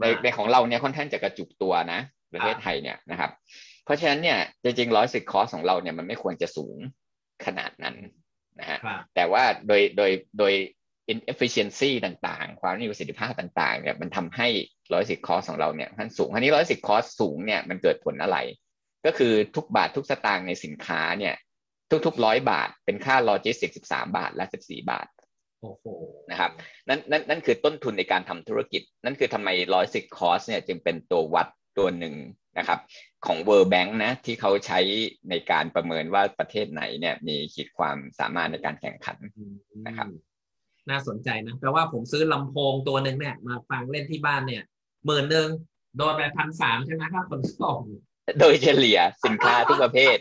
ในในของเราเนี่ยค่อนข้างจะกระจุกตัวนะประเทศไทยเนี่ยนะครับ เพราะฉะนั้นเนี่ยจริงๆร้อยสิบคอสของเราเนี่ยมันไม่ควรจะสูงขนาดนั้นนะฮะแต่ว่าโดยโดยโดย inefficiency ต่างๆ ความมีประสิทธิภาพต่างๆเนี่ยมันทำให้ logistics cost ของเราเนี่ยมันสูงอันนี้ logistics cost สูงเนี่ยมันเกิดผลอะไร ก็คือทุกบาททุกสตางค์ในสินค้าเนี่ยทุกๆร้อยบาท เป็นค่าโลจิสติกสิบสามบาทและสิบสี่บาทโอ้โหนะครับนั่นนั่นนั่นคือต้นทุนในการทำธุรกิจ นั่นคือทำไม logistics cost เนี่ยจึงเป็นตัววัดตัวหนึ่งนะครับ ของ World Bank นะที่เขาใช้ในการประเมินว่าประเทศไหนเนี่ยมีขีดความสามารถในการแข่งขันนะครับ น่าสนใจนะแปลว่าผมซื้อลำโพงตัวหนึ่งเนี่ย มาฟังเล่นที่บ้านเนี่ยหมื่นหนึ่งโดนไปพันสามใช่ไหมครับคนส่งโดยเฉลี่ยสินค้าทุกประเภท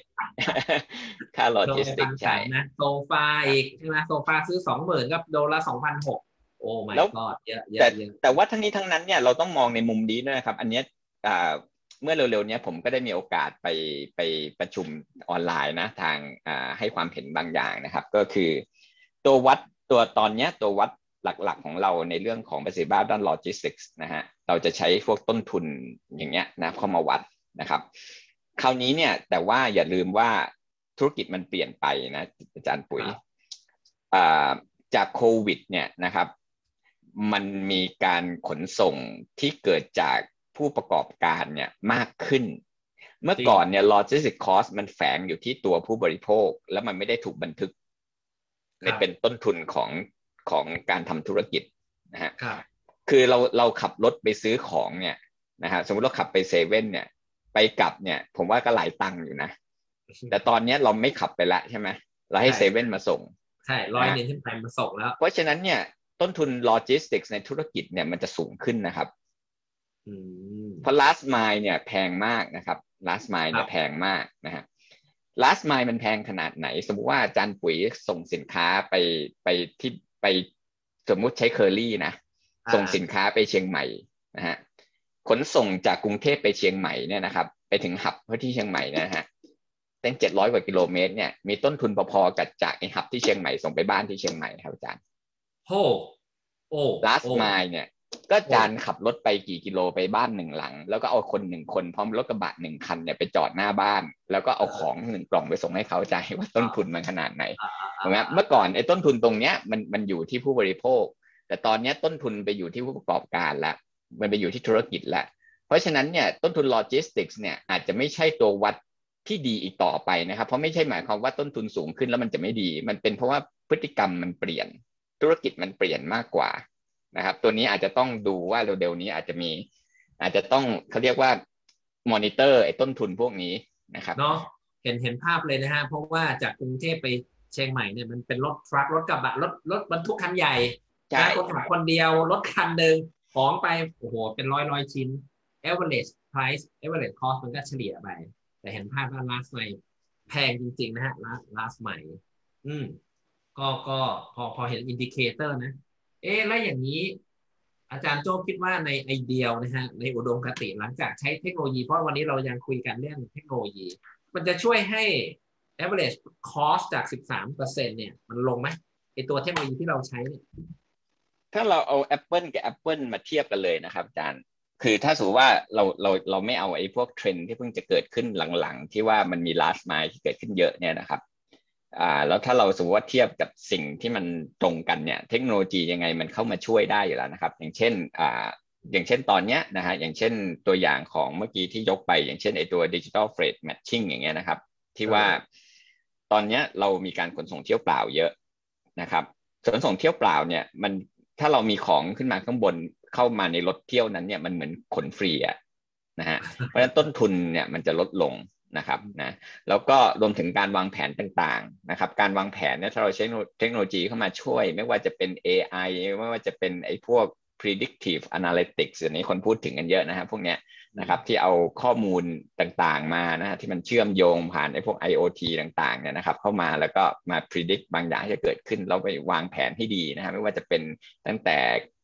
ค่าโลจิสติกใช่นะโซฟาอีกใช่ไหมโซฟาซื้อสองหมื่นก็โดนละสองพันหกโอ้ไม่ก็เยอะเยอะแต่ว่าทั้งนี้ทั้งนั้นเนี่ยเราต้องมองในมุมนี้ด้วยนะครับ อันนี้เมื่อเร็วๆนี้ผมก็ได้มีโอกาสไปไปประชุมออนไลน์นะ ทางให้ความเห็นบางอย่างนะครับ ก็คือตัววัด ตัวตอนนี้ตัววัดหลักๆของเราในเรื่องของประสิทธิภาพด้านโลจิสติกส์นะฮะเราจะใช้พวกต้นทุนอย่างเงี้ยนะเข้ามาวัดนะครับคราวนี้เนี่ยแต่ว่าอย่าลืมว่าธุรกิจมันเปลี่ยนไปนะอาจารย์ปุ๋ยจากโควิดเนี่ยนะครับ มันมีการขนส่งที่เกิดจากผู้ประกอบการเนี่ยมากขึ้น เมื่อก่อนเนี่ยโลจิสติกคอสมันแฝงอยู่ที่ตัวผู้บริโภค แล้วมันไม่ได้ถูกบันทึก ในเป็นต้นทุนของของการทำธุรกิจนะฮะคือเราเราขับรถไปซื้อของเนี่ยนะฮะสมมติเราขับไปเซเว่นเนี่ย ไปกลับเนี่ย ผมว่าก็หลายตังค์อยู่นะ แต่ตอนนี้เราไม่ขับไปแล้วใช่ไหมเราให้เซเว่นมาส่ง ใช่ร้อยนึงขึ้นไปมาส่งแล้ว เพราะฉะนั้นเนี่ยต้นทุนโลจิสติกส์ในธุรกิจเนี่ยมันจะสูงขึ้นนะครับเพราะ last mile เนี่ยแพงมากนะครับ last mile เนี่ยแพงมากนะฮะ last mile มันแพงขนาดไหน สมมุติว่าอาจารย์ปุ๋ยส่งสินค้าไปไปที่ไปสมมุติใช้เคอรี่นะ ส่งสินค้าไปเชียงใหม่นะฮะขนส่งจากกรุงเทพไปเชียงใหม่เนี่ยนะครับ ไปถึง hub เพื่อที่เชียงใหม่นะฮะเป็นเจ็ดร้อยกว่ากิโลเมตรเนี่ยมีต้นทุนพอๆกับจากไอ้หับที่เชียงใหม่ส่งไปบ้านที่เชียงใหม่ครับอาจารย์โอ้โอ้ last mile เนี่ย ก็จานขับรถไปกี่กิโลไปบ้านหนึ่งหลัง แล้วก็เอาคนหนึ่งคนพร้อมรถกระบะหนึ่งคันเนี่ยไปจอดหน้าบ้าน แล้วก็เอาของหนึ่งกล่องไปส่งให้เขาใจว่าต้นทุนมันขนาดไหนถูกไหมเมื่อก่อนไอ้ต้นทุนตรงเนี้ยมันมันอยู่ที่ผู้บริโภค แต่ตอนเนี้ยต้นทุนไปอยู่ที่ผู้ประกอบการล้วมันไปอยู่ที่ธุรกิจล้วเพราะฉะนั้นเนี่ยต้นทุนโลจิสติกส์เนี่ยอาจจะไม่ใช่ตัววัดที่ดีอีกต่อไปนะครับ เพราะไม่ใช่หมายความว่าต้นทุนสูงขึ้นแล้วมันจะไม่ดี มันเป็นเพราะว่าพฤติกรรมมันเปลี่ยน ธุรกิจมันเปลี่ยนมากกว่า นะครับ ตัวนี้อาจจะต้องดูว่าเร็วๆนี้อาจจะมี อาจจะต้องเขาเรียกว่ามอนิเตอร์ไอ้ต้นทุนพวกนี้นะครับเนาะเห็นเห็นภาพเลยนะฮะเพราะว่าจากกรุงเทพไปเชียงใหม่เนี่ยมันเป็นรถ truck รถกระบะรถรถบรรทุกคันใหญ่คนขับคนเดียวรถคันหนึ่งของไปโอ้โหเป็นร้อยร้อยชิ้น average price average cost มันก็เฉลี่ยไป แต่เห็นภาพว่า last mile แพงจริง ๆ นะฮะ last last mile อืมก็ก็พอพอเห็น indicator นะ เอ๊แล้วอย่างนี้ อาจารย์โจ้คิดว่าในไอเดียนะฮะในอุดมคติหลังจากใช้เทคโนโลยีเพราะวันนี้เรายังคุยกันเรื่องเทคโนโลยี มันจะช่วยให้ average cost จาก 13%เนี่ยมันลงไหมไอตัวเทคโนโลยีที่เราใช้เนี่ยถ้าเราเอา Apple กับ Apple มาเทียบกันเลยนะครับอาจารย์คือถ้าสมมติว่าเราเราเราไม่เอาไอ้พวกเทรนที่เพิ่งจะเกิดขึ้นหลังๆ ที่ว่ามันมี last mile ที่เกิดขึ้นเยอะเนี่ยนะครับ อ่าแล้วถ้าเราสมมติว่าเทียบกับสิ่งที่มันตรงกันเนี่ยเทคโนโลยียังไงมันเข้ามาช่วยได้อยู่แล้วนะครับ อย่างเช่นอ่าอย่างเช่นตอนเนี้ยนะฮะอย่างเช่นตัวอย่างของเมื่อกี้ที่ยกไป อย่างเช่นไอ้ตัว digital freight matching อย่างเงี้ยนะครับ ที่ว่าตอนเนี้ยเรามีการขนส่งเที่ยวเปล่าเยอะนะครับขนส่งเที่ยวเปล่าเนี่ยมันถ้าเรามีของขึ้นมาข้างบนเข้ามาในรถเที่ยวนั้นเนี่ยมันเหมือนขนฟรีอะนะฮะเพราะฉะนั้นต้นทุนเนี่ยมันจะลดลง นะครับนะแล้วก็รวมถึงการวางแผนต่างๆนะครับ การวางแผนเนี่ยถ้าเราใช้เทคโนโลยีเข้ามาช่วย ไม่ว่าจะเป็น AI ไม่ว่าจะเป็นไอ้พวก predictive analytics อันนี้คนพูดถึงกันเยอะนะครับพวกเนี้ยนะครับที่เอาข้อมูลต่างๆมานะที่มันเชื่อมโยงผ่านไอ้พวก IoT ต่างๆเนี่ยนะครับเข้ามาแล้วก็มา predict บางอย่างที่จะเกิดขึ้นเราไปวางแผนให้ดีนะครับไม่ว่าจะเป็นตั้งแต่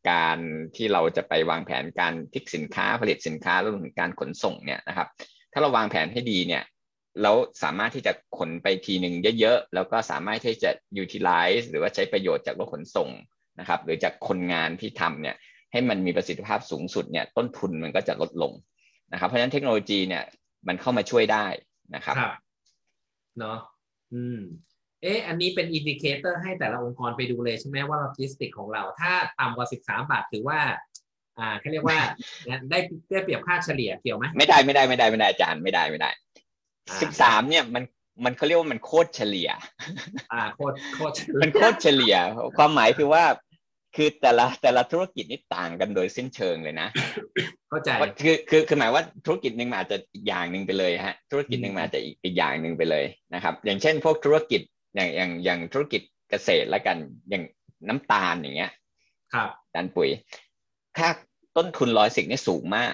การที่เราจะไปวางแผนการทิกสินค้าผลิตสินค้ารวมถึงการขนส่งเนี่ยนะครับ ถ้าเราวางแผนให้ดีเนี่ยเราสามารถที่จะขนไปทีหนึ่งเยอะๆ แล้วก็สามารถที่จะ utilize หรือว่าใช้ประโยชน์จากรถขนส่งนะครับ หรือจากคนงานที่ทำเนี่ยให้มันมีประสิทธิภาพสูงสุดเนี่ยต้นทุนมันก็จะลดลงนะครับ เพราะฉะนั้นเทคโนโลยีเนี่ยมันเข้ามาช่วยได้นะครับครับเนาะอืมเอ๊ะอันนี้เป็น indicator ให้แต่ละองค์กรไปดูเลยใช่ไหมว่าโลจิสติกของเรา ถ้าต่ำกว่าสิบสามบาทถือว่า อ่าเขาเรียกว่าได้ได้เปรียบค่าเฉลี่ยเกี่ยวไหมไม่ได้ไม่ได้ไม่ได้ไม่ได้อาจารย์ไม่ได้ไม่ได้สิบสามเนี่ยมันมันเขาเรียกว่ามันโคตรเฉลี่ย อ่าโคตรโคตรมันโคตรเฉลี่ย ความหมายคือว่า คือแต่ละแต่ละธุรกิจนี่ต่างกันโดยสิ้นเชิงเลยนะ เข้าใจ คือคือคือหมายว่าธุรกิจหนึ่งอาจจะอีกอย่างหนึ่งไปเลยฮะ ธุรกิจหนึ่งอาจจะอีกอีกอย่างหนึ่งไปเลยนะครับ อย่างเช่น พวกธุรกิจอย่างอย่างอย่างธุรกิจเกษตรแล้วกัน อย่างน้ำตาลอย่างเงี้ย ครับดันปุ๋ย ค่าต้นทุนร้อยสิกนี่สูงมาก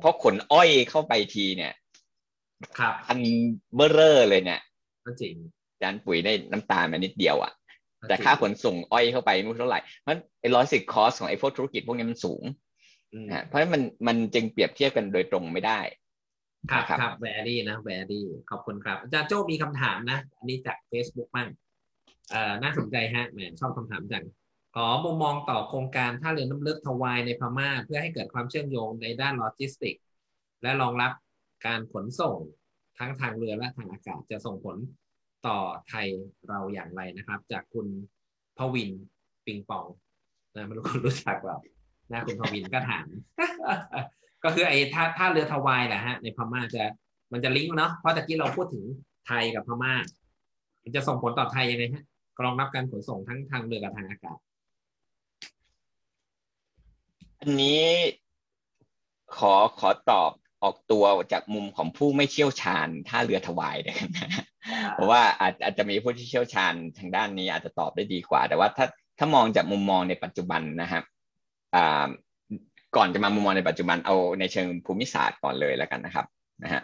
เพราะขนอ้อยเข้าไปทีเนี่ยครับอันเบอร์เรอร์เลยเนี่ยจริงดันปุ๋ยได้น้ำตาลมานิดเดียวอะ่ะ แต่ค่าขนส่งอ้อยเข้าไปไม่รู้เท่าไหร่เพราะไอ้ร้อยสิบคอสของไอ้พวกธุรกิจพวกนี้มันสูงนะเพราะฉะนั้นมันมันจึงเปรียบเทียบกันโดยตรงไม่ได้ ครับครับแวรี่นะแวรี่ขอบคุณครับ อาจารย์โจ้มีคำถามนะ อันนี้จาก Facebook บ้างเอ่อน่าสนใจฮะแหมชอบคำถามจัง ขอมุมมองต่อโครงการท่าเรือน้ำลึกทวายในพม่า เพื่อให้เกิดความเชื่อมโยงในด้านโลจิสติก และรองรับการขนส่งทั้งทางเรือและทางอากาศจะส่งผลต่อไทยเราอย่างไรนะครับ จากคุณพวินปิงปองนะไม่รู้คุณรู้จักแบบนะคุณพวินก็ถามก็คือไอ้ท่าท่าเรือทวายแหละฮะในพม่าจะมันจะลิงก์เนาะเพราะตะกี้เราพูดถึงไทยกับพม่า มันจะส่งผลต่อไทยยังไงฮะรองรับการขนส่งทั้งทางเรือกับทางอากาศ อันนี้ขอขอตอบออกตัวจากมุมของผู้ไม่เชี่ยวชาญท่าเรือถวายนะเพราะว่าอาจอาจจะมีผู้ที่เชี่ยวชาญทางด้านนี้อาจจะตอบได้ดีกว่า แต่ว่าถ้าถ้ามองจากมุมมองในปัจจุบันนะครับก่อนจะมามุมมองในปัจจุบันเอาในเชิงภูมิศาสตร์ก่อนเลยแล้วกันนะครับนะฮะ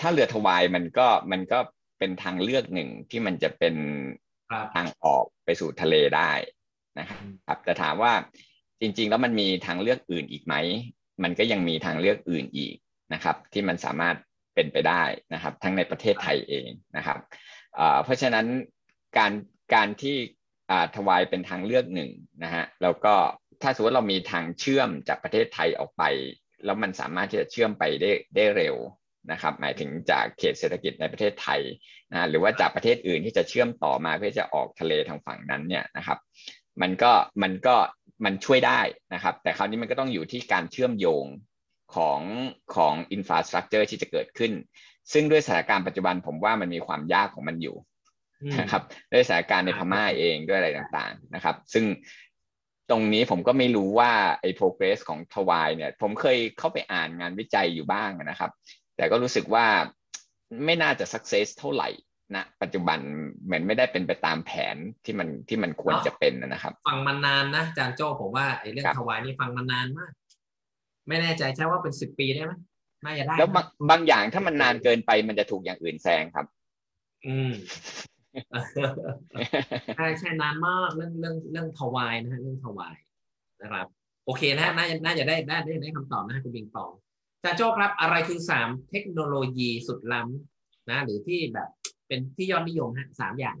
ถ้าเรือถวายมันก็มันก็เป็นทางเลือกหนึ่งที่มันจะเป็นทางออกไปสู่ทะเลได้นะครับแต่ถามว่า จริง ๆ แล้วมันมีทางเลือกอื่นอีกไหม มันก็ยังมีทางเลือกอื่นอีกนะครับ ที่มันสามารถเป็นไปได้นะครับ ทั้งในประเทศไทยเองนะครับเพราะฉะนั้นการการที่ทวายเป็นทางเลือกหนึ่งนะฮะแล้วก็ถ้าสมมติเรามีทางเชื่อมจากประเทศไทยออกไป แล้วมันสามารถที่จะเชื่อมไปได้ได้เร็วนะครับ หมายถึงจากเขตเศรษฐกิจในประเทศไทยนะหรือว่าจากประเทศอื่นที่จะเชื่อมต่อมาเพื่อจะออกทะเลทางฝั่งนั้นเนี่ยนะครับ มันก็มันก็ มันช่วยได้นะครับ แต่คราวนี้มันก็ต้องอยู่ที่การเชื่อมโยงของของอินฟราสตรักเจอร์ที่จะเกิดขึ้น ซึ่งด้วยสถานการณ์ปัจจุบันผมว่ามันมีความยากของมันอยู่นะครับด้วยสถานการณ์ในพม่าเองด้วยอะไรต่างๆนะครับ ซึ่งตรงนี้ผมก็ไม่รู้ว่าไอ้ progress ของทวายเนี่ย ผมเคยเข้าไปอ่านงานวิจัยอยู่บ้างนะครับ แต่ก็รู้สึกว่าไม่น่าจะ success เท่าไหร่ นะปัจจุบันเหมือนไม่ได้เป็นไปตามแผนที่มันที่มันควรจะเป็นนะครับ ฟังมานานนะจานโจ้ผมว่าไอ้เรื่องทวายนี่ฟังมานานมาก ไม่แน่ใจใช่ว่าเป็นสิบปีได้ไหมน่าจะได้แล้วบางบางอย่างถ้ามันนานเกินไปมันจะถูกอย่างอื่นแซงครับ อืมใช่ใช่นานมากเรื่องเรื่องเรื่องทวายนะฮะเรื่องทวายนะครับ โอเคนะน่าจะน่าจะได้ได้ได้คำตอบนะคุณบิงปองจาโจ้ครับ อะไรคือสามเทคโนโลยีสุดล้ำนะ หรือที่แบบ เป็นที่ยอดนิยมฮะสามอย่าง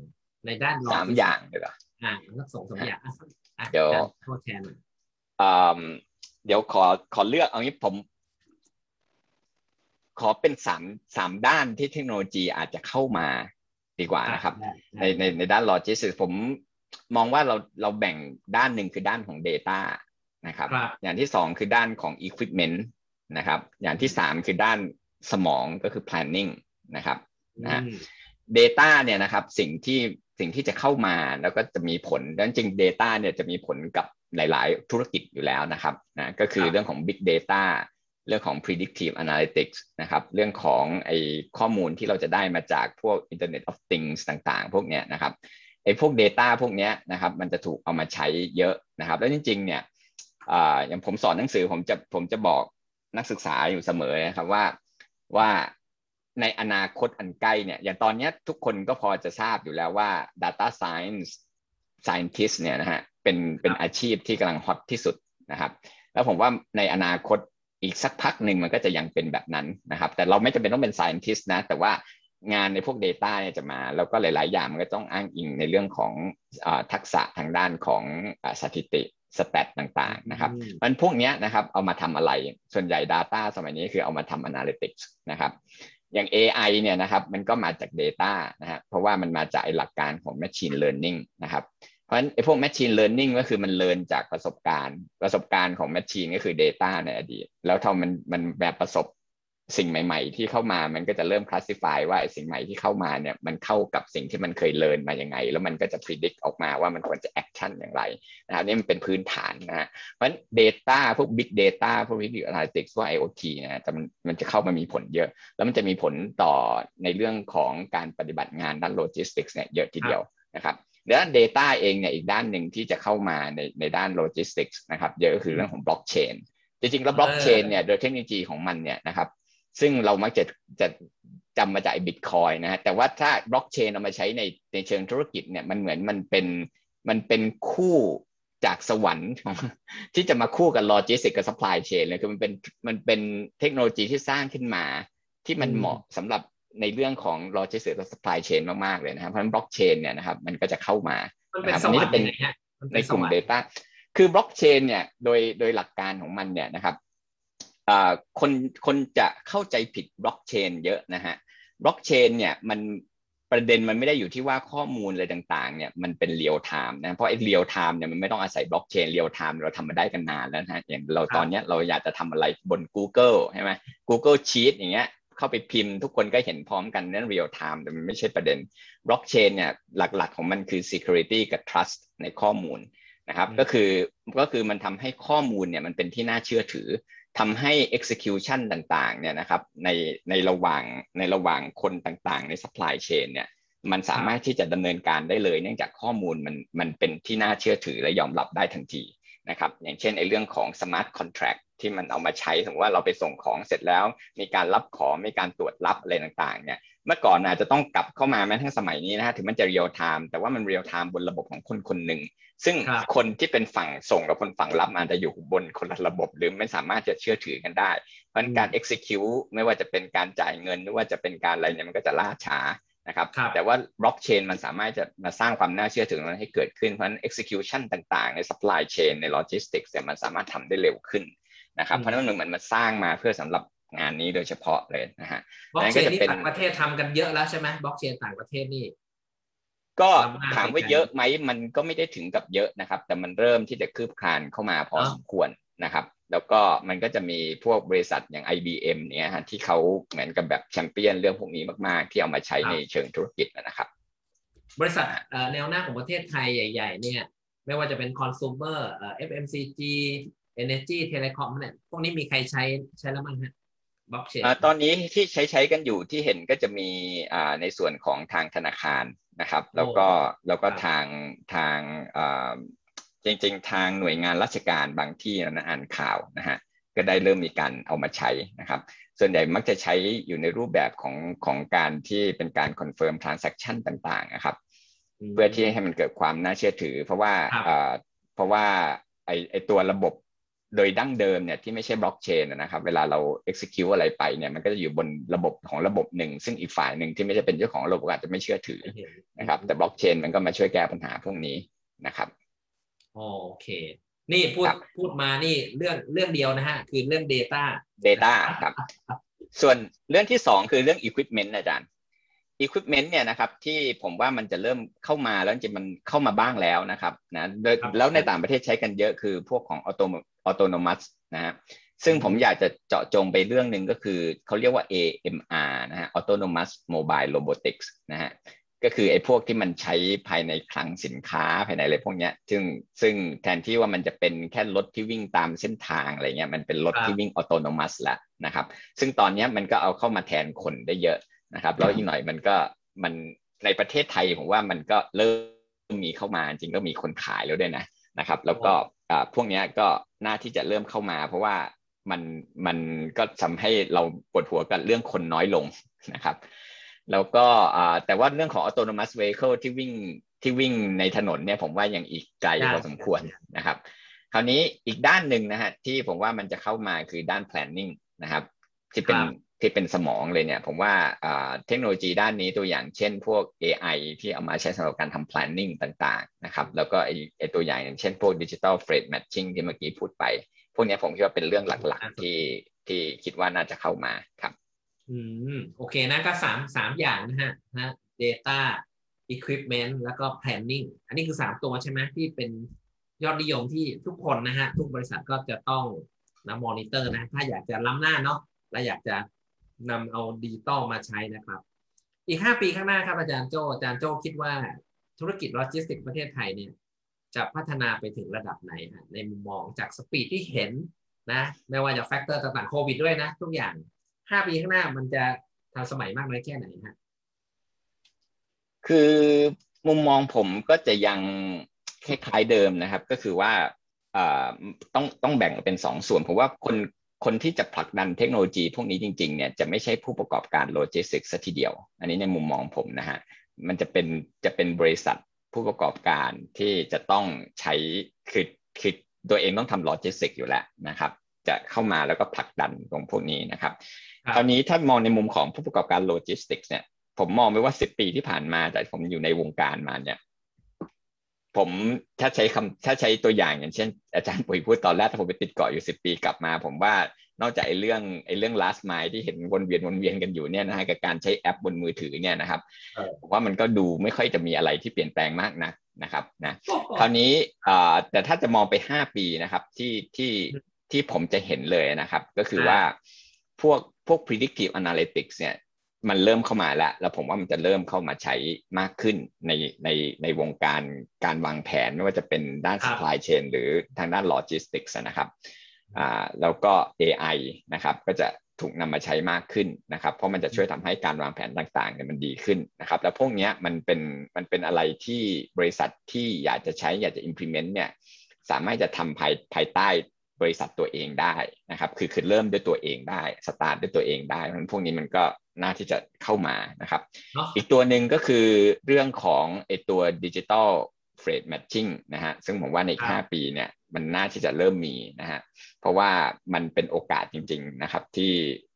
ในด้านสามอย่างเลยเหรออ่าสักสองสามอย่างเดี๋ยวโทษแทนเดี๋ยวขอขอเลือกเอางี้ผม ขอเป็นสามสามด้านที่เทคโนโลยีอาจจะเข้ามาดีกว่านะครับ ในในในด้านโลจิสติกผมมองว่าเราเราแบ่งด้านหนึ่งคือด้านของ Data นะครับ อย่างที่สองคือด้านของ Equipment นะครับ อย่างที่สามคือด้านสมองก็คือ planning นะครับนะ Data เนี่ยนะครับสิ่งที่สิ่งที่จะเข้ามาแล้วก็จะมีผลดังจริง Data เนี่ยจะมีผลกับหลาย ๆ ธุรกิจอยู่แล้วนะครับนะก็คือเรื่องของ Big Data เรื่องของ predictive analytics นะครับเรื่องของไอ้ข้อมูลที่เราจะได้มาจากพวก Internet of Things ต่างๆ พวกเนี้ยนะครับไอ้พวก Data พวกเนี้ยนะครับมันจะถูกเอามาใช้เยอะนะครับ แล้วจริง ๆ เนี่ยอย่างผมสอนหนังสือผมจะผมจะบอกนักศึกษาอยู่เสมอนะครับว่าว่า ในอนาคตอันใกล้เนี่ยอย่างตอนนี้ทุกคนก็พอจะทราบอยู่แล้วว่า data science scientist เนี่ยนะฮะเป็นเป็นอาชีพที่กำลังฮอตที่สุดนะครับ แล้วผมว่าในอนาคตอีกสักพักหนึ่งมันก็จะยังเป็นแบบนั้นนะครับ แต่เราไม่จำเป็นต้องเป็น scientist นะ แต่ว่างานในพวก Data เนี่ยจะมา แล้วก็หลาย ๆ อย่างมันก็ต้องอ้างอิงในเรื่องของอทักษะทางด้านของสถิติสแตทต่างๆนะครับมันพวกนี้นะครับเอามาทำอะไรส่วนใหญ่ Data สมัยนี้คือเอามาทำ Analytics นะครับ อย่าง AI เนี่ยนะครับมันก็มาจาก Data นะฮะเพราะว่ามันมาจากหลักการของ Machine Learning นะครับเพราะฉะนั้นไอ้พวก machine learning ก็คือมันเรียนจากประสบการณ์ ประสบการณ์ของ machine ก็คือ data ในอดีต แล้วถ้ามันมันแบบประสบ สิ่งใหม่ ๆ ที่เข้ามามันก็จะเริ่ม classify ว่าสิ่งใหม่ที่เข้ามาเนี่ยมันเข้ากับสิ่งที่มันเคยเรียนมายังไง แล้วมันก็จะ predict ออกมาว่ามันควรจะ action อย่างไรนะครับนี่มันเป็นพื้นฐานนะฮะเพราะฉะนั้น data พวก big data พวก video analytics พวก IoT นะแต่มันมันจะเข้ามามีผลเยอะ แล้วมันจะมีผลต่อในเรื่องของการปฏิบัติงานด้าน logistics เนี่ยเยอะทีเดียวนะครับด้าน Data เองเนี่ยอีกด้านหนึ่งที่จะเข้ามาในในด้านโลจิสติกส์นะครับเยอะก็คือเรื่องของบล็อกเชนจริงๆแล้วบล็อกเชนเนี่ยโดยเทคโนโลยีของมันเนี่ยนะครับ ซึ่งเรามักจะจะจำมาจากบิตคอยนะฮะแต่ว่าถ้าบล็อกเชนเอามาใช้ในในเชิงธุรกิจเนี่ยมันเหมือนมันเป็นมันเป็นคู่จากสวรรค์ที่จะมาคู่กับโลจิสติกกับ supply chain เลยคือมันเป็นมันเป็นเทคโนโลยีที่สร้างขึ้นมา ที่มันเหมาะสำหรับในเรื่องของโลจิสติกส์และ supply chain มาก ๆ เลยนะครับเพราะฉะนั้นบล็อกเชนเนี่ยนะครับมันก็จะเข้ามานะครับอันนี้จะเป็นในกลุ่ม Data คือบล็อกเชนเนี่ยโดยโดยหลักการของมันเนี่ยนะครับ คนคนจะเข้าใจผิดบล็อกเชนเยอะนะฮะบล็อกเชนเนี่ยมันประเด็นมันไม่ได้อยู่ที่ว่าข้อมูลอะไรต่างๆเนี่ยมันเป็นเรียลไทม์นะเพราะไอ้เรียลไทม์เนี่ยมันไม่ต้องอาศัยบล็อกเชนเรียลไทม์เราทำมาได้กันนานแล้วนะอย่างเราตอนนี้เราอยากจะทำอะไรบน Google ใช่ไหม Google Sheet อย่างเงี้ยเข้าไปพิมพ์ทุกคนก็เห็นพร้อมกันนั่น real time แต่มันไม่ใช่ประเด็นบล็อกเชนเนี่ยหลักๆของมันคือ security กับ trust ในข้อมูลนะครับก็คือก็คือมันทำให้ข้อมูลเนี่ยมันเป็นที่น่าเชื่อถือ ทำให้ execution ต่างๆเนี่ยนะครับในในระหว่างในระหว่างคนต่างๆ ใน supply chain เนี่ยมันสามารถที่จะดำเนินการได้เลย เนื่องจากข้อมูลมันมันเป็นที่น่าเชื่อถือและยอมรับได้ทันทีนะครับอย่างเช่นในเรื่องของ smart contract ที่มันเอามาใช้สมมติว่าเราไปส่งของเสร็จแล้ว มีการรับของมีการตรวจรับอะไรต่างๆเนี่ยเมื่อก่อนอาจจะต้องกลับเข้ามาแม้ทั้งสมัยนี้นะฮะถึงมันจะเรียลไทม์แต่ว่ามันเรียลไทม์บนระบบของคนคนหนึ่งซึ่งคนที่เป็นฝั่งส่งกับคนฝั่งรับอาจจะอยู่บนคนละระบบหรือไม่สามารถจะเชื่อถือกันได้ เพราะการ execute ไม่ว่าจะเป็นการจ่ายเงินหรือว่าจะเป็นการอะไรเนี่ยมันก็จะล่าช้านะครับแต่ว่าบล็อกเชนมันสามารถจะมาสร้างความน่าเชื่อถือนั้นให้เกิดขึ้นเพราะฉะนั้น execution ต่างๆ ใน supply chain ใน logistics เนี่ยมันสามารถทำได้เร็วขึ้น นะครับเพราะนั้นมันมันสร้างมาเพื่อสำหรับงานนี้โดยเฉพาะเลยนะฮะบล็อกเชนที่ต่างประเทศทำกันเยอะแล้วใช่ไหมบล็อกเชนต่างประเทศนี่ก็ถามว่าเยอะไหมมันก็ไม่ได้ถึงกับเยอะนะครับ แต่มันเริ่มที่จะคืบคลานเข้ามาพอสมควรนะครับ แล้วก็มันก็จะมีพวกบริษัทอย่าง IBM เนี่ยฮะที่เขาเหมือนกับแบบแชมเปี้ยนเรื่องพวกนี้มากๆ ที่เอามาใช้ในเชิงธุรกิจนะครับ บริษัทแนวหน้าของประเทศไทยใหญ่ ๆ เนี่ย ไม่ว่าจะเป็นคอน sumer FMCG Energy Telecom เนี่ยพวกนี้มีใครใช้ใช้แล้วมั้งฮะบล็อกเชนตอนนี้ที่ใช้ใช้กันอยู่ที่เห็นก็จะมีในส่วนของทางธนาคารนะครับ แล้วก็แล้วก็ทางทางจริง ๆ ทางหน่วยงานราชการบางที่นะอ่านข่าวนะฮะก็ได้เริ่มมีการเอามาใช้นะครับ ส่วนใหญ่มักจะใช้อยู่ในรูปแบบของของการที่เป็นการ confirm transaction ต่างๆนะครับ เพื่อที่ให้มันเกิดความน่าเชื่อถือ เพราะว่าเพราะว่าไอไอตัวระบบ โดยดั้งเดิมเนี่ยที่ไม่ใช่บล็อกเชนนะครับเวลาเรา execute อะไรไปเนี่ยมันก็จะอยู่บนระบบของระบบหนึ่ง ซึ่งอีกฝ่ายหนึ่งที่ไม่ใช่เป็นเจ้าของระบบอาจจะไม่เชื่อถือนะครับแต่บล็อกเชนมันก็มาช่วยแก้ปัญหาพวกนี้นะครับโอเค นี่พูดพูดมานี่เรื่องเรื่องเดียวนะฮะคือเรื่อง Data Data ครับส่วนเรื่องที่สองคือเรื่อง Equipment อาจารย์ Equipment เนี่ยนะครับที่ผมว่ามันจะเริ่มเข้ามาแล้วจริงมันเข้ามาบ้างแล้วนะครับนะแล้วในต่างประเทศใช้กันเยอะคือพวกของ Auto Autonomous นะฮะซึ่งผมอยากจะเจาะจงไปเรื่องหนึ่งก็คือเขาเรียกว่า AMR นะฮะ Autonomous Mobile Robotics นะฮะก็คือไอ้พวกที่มันใช้ภายในคลังสินค้าภายในอะไรพวกนี้ซึ่งซึ่งแทนที่ว่ามันจะเป็นแค่รถที่วิ่งตามเส้นทางอะไรเงี้ยมันเป็นรถที่วิ่งอัตโนมัติแล้วนะครับ ซึ่งตอนนี้มันก็เอาเข้ามาแทนคนได้เยอะนะครับแล้วอีกหน่อยมันก็มันในประเทศไทยผมว่ามันก็เริ่มมีเข้ามาจริงก็มีคนขายแล้วด้วยนะนะครับ แล้วก็ พวกนี้ก็น่าที่จะเริ่มเข้ามา เพราะว่ามันมันก็ทำให้เราปวดหัวกับเรื่องคนน้อยลงนะครับ แล้วก็แต่ว่าเรื่องของ autonomous vehicle ที่วิ่งที่วิ่งในถนนเนี่ยผมว่ายังอีกไกลพอสมควรนะครับ คราวนี้อีกด้านหนึ่งนะฮะที่ผมว่ามันจะเข้ามาคือด้าน planning นะครับ ที่เป็น ที่เป็นสมองเลยเนี่ย ผมว่าเทคโนโลยีด้านนี้ตัวอย่างเช่นพวก AI ที่เอามาใช้สำหรับการทำ planning ต่างๆนะครับแล้วก็ไอตัวอย่างอย่างเช่นพวก digital freight matching ที่เมื่อกี้พูดไป พวกนี้ผมคิดว่าเป็นเรื่องหลักๆที่ที่คิดว่าน่าจะเข้ามาครับ อืม โอเคนะก็สามสามอย่างนะฮะนะ data equipment แล้วก็ planning อันนี้คือสามตัวใช่ไหมที่เป็นยอดนิยมที่ทุกคนนะฮะ ทุกบริษัทก็จะต้องนะมอนิเตอร์นะ ถ้าอยากจะล้ำหน้าเนาะและอยากจะ นำเอาดิจิตอลมาใช้นะครับ อีกห้าปีข้างหน้าครับอาจารย์โจอาจารย์โจคิดว่าธุรกิจโลจิสติกประเทศไทยเนี่ยจะพัฒนาไปถึงระดับไหนในมุมมองจาก speed ที่เห็นนะไม่ว่าจะ factor ต่างๆโควิดด้วยนะ ทุกอย่างห้าปีข้างหน้ามันจะทันสมัยมากน้อยแค่ไหนฮะคือมุมมองผมก็จะยังคล้ายๆเดิมนะครับ ก็คือว่าต้องต้องแบ่งเป็นสองส่วนผมว่าคน คนที่จะผลักดันเทคโนโลยีพวกนี้จริงๆเนี่ยจะไม่ใช่ผู้ประกอบการโลจิสติกส์ซะทีเดียว อันนี้ในมุมมองผมนะฮะมันจะเป็นจะเป็นบริษัทผู้ประกอบการที่จะต้องใช้คือคือตัวเองต้องทำโลจิสติกอยู่แล้วนะครับ จะเข้ามาแล้วก็ผลักดันตรงพวกนี้นะครับคราวนี้ถ้ามองในมุมของผู้ประกอบการโลจิสติกส์เนี่ยผมมองไปว่าสิบปีที่ผ่านมาแต่ผมอยู่ในวงการมาเนี่ย ผมถ้าใช้คำถ้าใช้ตัวอย่างอย่างเช่น อาจารย์ปุ๋ยพูดตอนแรกถ้าผมไปติดเกาะอยู่สิบปีกลับมา ผมว่านอกจากไอ้เรื่องไอ้เรื่อง last mile ที่เห็นวนเวียนวนเวียนกันอยู่เนี่ยนะฮะกับการใช้แอปบนมือถือเนี่ยนะครับผมว่ามันก็ดูไม่ค่อยจะมีอะไรที่เปลี่ยนแปลงมากนักนะครับนะคราวนี้แต่ถ้าจะมองไปห้าปีนะครับที่ที่ที่ผมจะเห็นเลยนะครับ ก็คือว่าพวกพวก predictive analytics เนี่ย มันเริ่มเข้ามาแล้ว แล้วผมว่ามันจะเริ่มเข้ามาใช้มากขึ้นในในในวงการการวางแผนไม่ว่าจะเป็นด้าน supply chain หรือทางด้าน logistics นะครับอ่าแล้วก็ AI นะครับ ก็จะถูกนำมาใช้มากขึ้นนะครับ เพราะมันจะช่วยทำให้การวางแผนต่างๆเนี่ยมันดีขึ้นนะครับ แล้วพวกนี้มันเป็นมันเป็นอะไรที่บริษัทที่อยากจะใช้อยากจะ implement เนี่ยสามารถจะทำภายภายใต้บริษัทตัวเองได้นะครับ คือคือเริ่มด้วยตัวเองได้ สตาร์ทด้วยตัวเองได้เพราะพวกนี้มันก็ น่าที่จะเข้ามานะครับ อีกตัวหนึ่งก็คือเรื่องของไอตัว digital freight matching นะฮะซึ่งผมว่าในอีกห้าปีเนี่ยมันน่าที่จะเริ่มมีนะฮะเพราะว่ามันเป็นโอกาสจริง ๆนะครับ ที่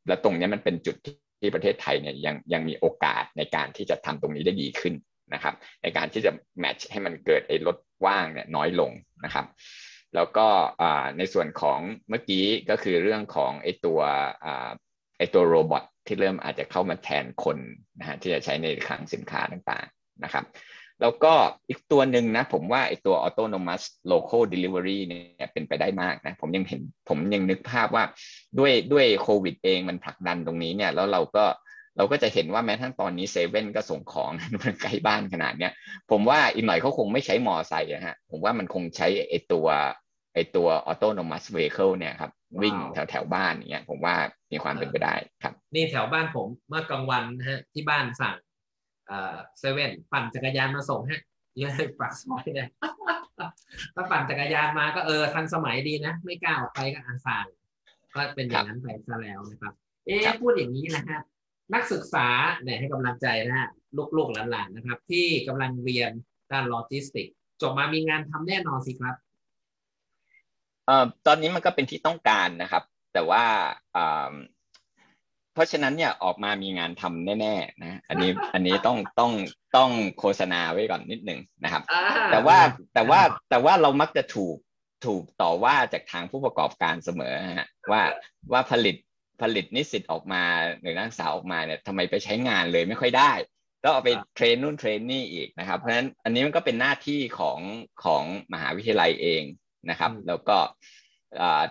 และตรงนี้มันเป็นจุดที่ประเทศไทยเนี่ยยังยังมีโอกาสในการที่จะทำตรงนี้ได้ดีขึ้นนะครับ ในการที่จะแมทช์ให้มันเกิดไอ้ลดว่างเนี่ยน้อยลงนะครับ แล้วก็ในส่วนของเมื่อกี้ก็คือเรื่องของไอ้ตัวไอ้ตัวโรบอท ที่เริ่มอาจจะเข้ามาแทนคนนะฮะที่จะใช้ในคลังสินค้าต่างๆนะครับ แล้วก็อีกตัวหนึ่งนะผมว่าไอตัว autonomous local delivery เนี่ยเป็นไปได้มากนะผมยังเห็นผมยังนึกภาพว่าด้วยด้วยโควิดเองมันผลักดันตรงนี้เนี่ยแล้วเราก็เราก็จะเห็นว่าแม้ทั้งตอนนี้เซเว่นก็ส่งของมันใกล้บ้านขนาดเนี้ยผมว่าอีกหน่อยเขาคงไม่ใช้มอไซค์นะฮะผมว่ามันคงใช้ไอตัวไอตัว autonomous vehicle เนี่ยครับ วิ่งแถวแถวบ้านอย่างเงี้ยผมว่ามีความเป็นไปได้ครับ นี่แถวบ้านผมเมื่อกลางวันฮะที่บ้านสั่งเซเว่นปั่นจักรยานมาส่งฮะเยอะปากซอยเลยถ้าปั่นจักรยานมาก็เออทันสมัยดีนะ ไม่กล้าออกไปก็อาสางก็เป็นอย่างนั้นไปซะแล้วนะครับ เอ๊พูดอย่างนี้นะฮะนักศึกษาเนี่ยให้กำลังใจนะฮะลูกๆหลานๆนะครับ ที่กำลังเรียนด้านโลจิสติก จบมามีงานทำแน่นอนสิครับ เอ่อตอนนี้มันก็เป็นที่ต้องการนะครับ แต่ว่าเพราะฉะนั้นเนี่ยออกมามีงานทำแน่ๆนะอันนี้อันนี้ต้องต้องต้องโฆษณาไว้ก่อนนิดนึงนะครับ แต่ว่าแต่ว่าแต่ว่าเรามักจะถูกถูกต่อว่าจากทางผู้ประกอบการเสมอฮะว่าว่าผลิตผลิตนิสิตออกมาหรือนักศึกษาออกมาเนี่ยทำไมไปใช้งานเลยไม่ค่อยได้ต้องเอาไปเทรนนู่นเทรนนี่อีกนะครับ เพราะฉะนั้นอันนี้มันก็เป็นหน้าที่ของของมหาวิทยาลัยเอง นะครับ แล้วก็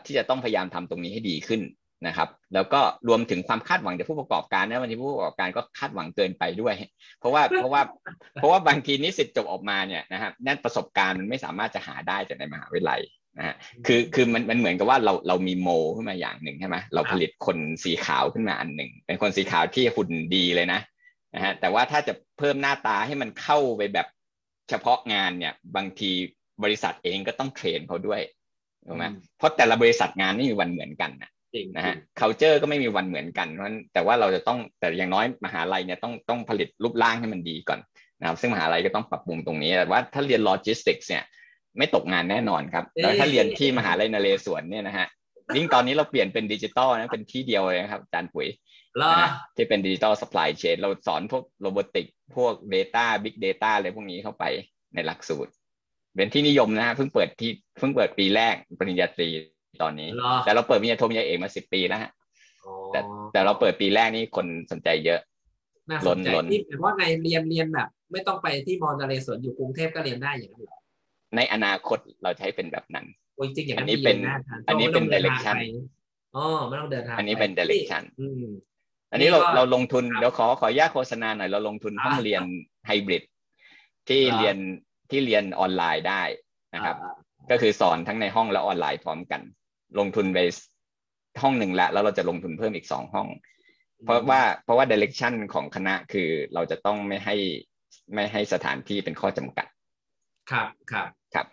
ที่จะต้องพยายามทำตรงนี้ให้ดีขึ้นนะครับ แล้วก็รวมถึงความคาดหวังจากผู้ประกอบการนะวันนี้ผู้ประกอบการก็คาดหวังเกินไปด้วย เพราะว่าเพราะว่าเพราะว่าบางทีนิสิตจบออกมาเนี่ยนะครับนั่นประสบการณ์มันไม่สามารถจะหาได้จากในมหาวิทยาลัยนะฮะคือคือมันมันเหมือนกับว่าเราเรามีโมขึ้นมาอย่างหนึ่งใช่ไหมเราผลิตคนสีขาวขึ้นมาอันหนึ่ง เป็นคนสีขาวที่หุ่นดีเลยนะนะฮะแต่ว่าถ้าจะเพิ่มหน้าตาให้มันเข้าไปแบบเฉพาะงานเนี่ยบางที บริษัทเองก็ต้องเทรนเขาด้วยถูกไหมเพราะแต่ละบริษัทงานไม่มีวันเหมือนกันนะนะฮะ culture ก็ไม่มีวันเหมือนกันเพราะแต่ว่าเราจะต้องแต่อย่างน้อยมหาลัยเนี่ยต้องต้องผลิตรูปร่างให้มันดีก่อนนะครับซึ่งมหาลัยก็ต้องปรับปรุงตรงนี้แต่ว่าถ้าเรียนโลจิสติกส์เนี่ยไม่ตกงานแน่นอนครับแล้วถ้าเรียนที่มหาลัยนเรศวรเนี่ยนะฮะยิ่งตอนนี้เราเปลี่ยนเป็นดิจิตอลนะเป็นที่เดียวเลยนะครับอาจารย์ปุ๋ยที่เป็น digital supply chain เราสอนพวก robotic พวก Data Big Data อะไรพวกนี้เข้าไปในหลักสูตร เป็นที่นิยมนะฮะเพิ่งเปิดที่เพิ่งเปิดปีแรกปริญญาตรีตอนนี้ แต่เราเปิดมิยาโทมิยาเอกมาสิบปีแล้วฮะแต่แต่เราเปิดปีแรกนี่คนสนใจเยอะล้นล้นที่ว่าไงเรียนเรียนแบบ ไม่ต้องไปที่มอญนเรศวรอยู่กรุงเทพก็เรียนได้อย่างนั้นหรอในอนาคตเราใช้เป็นแบบนั้นจริงอย่างนี้เป็น อันนี้เป็น direction อ๋อไม่ต้องเดินทางอันนี้เป็น direction อันนี้เราเราลงทุนเดี๋ยวขอขอแยกโฆษณาหน่อยเราลงทุนห้องเรียนไฮบริดที่เรียน ที่เรียนออนไลน์ได้นะครับ ก็คือสอนทั้งในห้องและออนไลน์พร้อมกัน ลงทุนไปห้องหนึ่งแล้วแล้วเราจะลงทุนเพิ่มอีกสองห้อง เพราะว่าเพราะว่าดิเรกชันของคณะคือเราจะต้องไม่ให้ไม่ให้สถานที่เป็นข้อจำกัด ครับครับครับ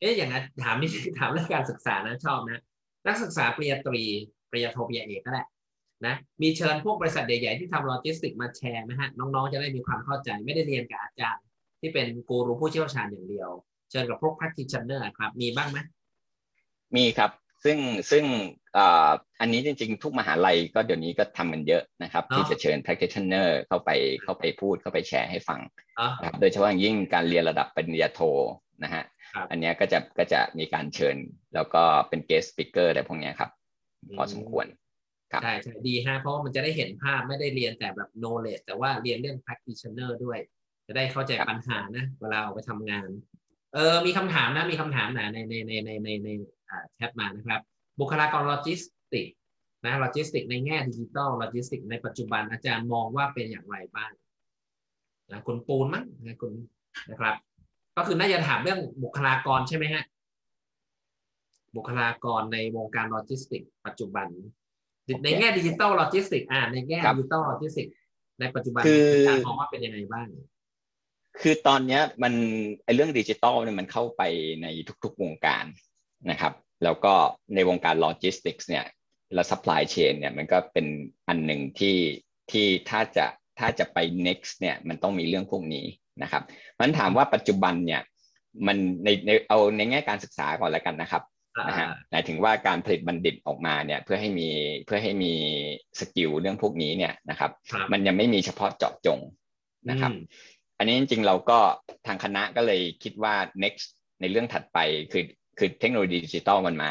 เอ๊ะอย่างนั้นถามนี่ถามเรื่องการศึกษานะชอบนะนักศึกษาปริญญาตรีปริญญาโทปริญญาเอกก็แหละนะมีเชิญพวกบริษัทใหญ่ๆที่ทำโลจิสติกมาแชร์ไหมฮะน้องๆจะได้มีความเข้าใจไม่ได้เรียนกับอาจารย์ ที่เป็นกูรูผู้เชี่ยวชาญอย่างเดียว เชิญกับพวก practitioner ครับ มีบ้างไหมมีครับ ซึ่งซึ่งอันนี้จริงๆ ทุกมหาลัยก็เดี๋ยวนี้ก็ทำกันเยอะนะครับ ที่จะเชิญ practitioner เข้าไปเข้าไปพูดเข้าไปแชร์ให้ฟังโดยเฉพาะยิ่งการเรียนระดับปริญญาโทนะฮะอันนี้ก็จะก็จะมีการเชิญ แล้วก็เป็น guest speaker อะไรพวกนี้ครับ พอสมควรใช่ใช่ดีฮะเพราะมันจะได้เห็นภาพไม่ได้เรียนแต่แบบ knowledge แต่ว่าเรียนเรื่อง practitioner ด้วย จะได้เข้าใจปัญหานะเวลาออกไปทำงาน เออมีคำถามนะมีคำถามนะในในในในในในแชทมานะครับ บุคลากรโลจิสติกนะโลจิสติกในแง่ digital logistics ในปัจจุบันอาจารย์มองว่าเป็นอย่างไรบ้างนะคุณปูนมั้งนะคุณนะครับ ก็คือน่าจะถามเรื่องบุคลากรใช่ไหมฮะบุคลากรในวงการโลจิสติก ปัจจุบัน ในแง่ digital logistics อ่าในแง่ digital logistics ในปัจจุบันอาจารย์มองว่าเป็นยังไงบ้าง คือตอนนี้มันไอเรื่องดิจิตอลเนี่ยมันเข้าไปในทุกๆวงการนะครับ แล้วก็ในวงการโลจิสติกส์เนี่ยและ supply chain เนี่ยมันก็เป็นอันหนึ่งที่ที่ถ้าจะถ้าจะไป next เนี่ยมันต้องมีเรื่องพวกนี้นะครับมันถามว่าปัจจุบันเนี่ยมันในในเอาในแง่การศึกษาก่อนแล้วกันนะครับนะฮะหมายถึงว่าการผลิตบัณฑิตออกมาเนี่ยเพื่อให้มีเพื่อให้มี skill เรื่องพวกนี้เนี่ยนะครับ มันยังไม่มีเฉพาะเจาะจงนะครับ อันนี้จริงๆเราก็ทางคณะก็เลยคิดว่า next ในเรื่องถัดไปคือคือเทคโนโลยีดิจิตอลมันมา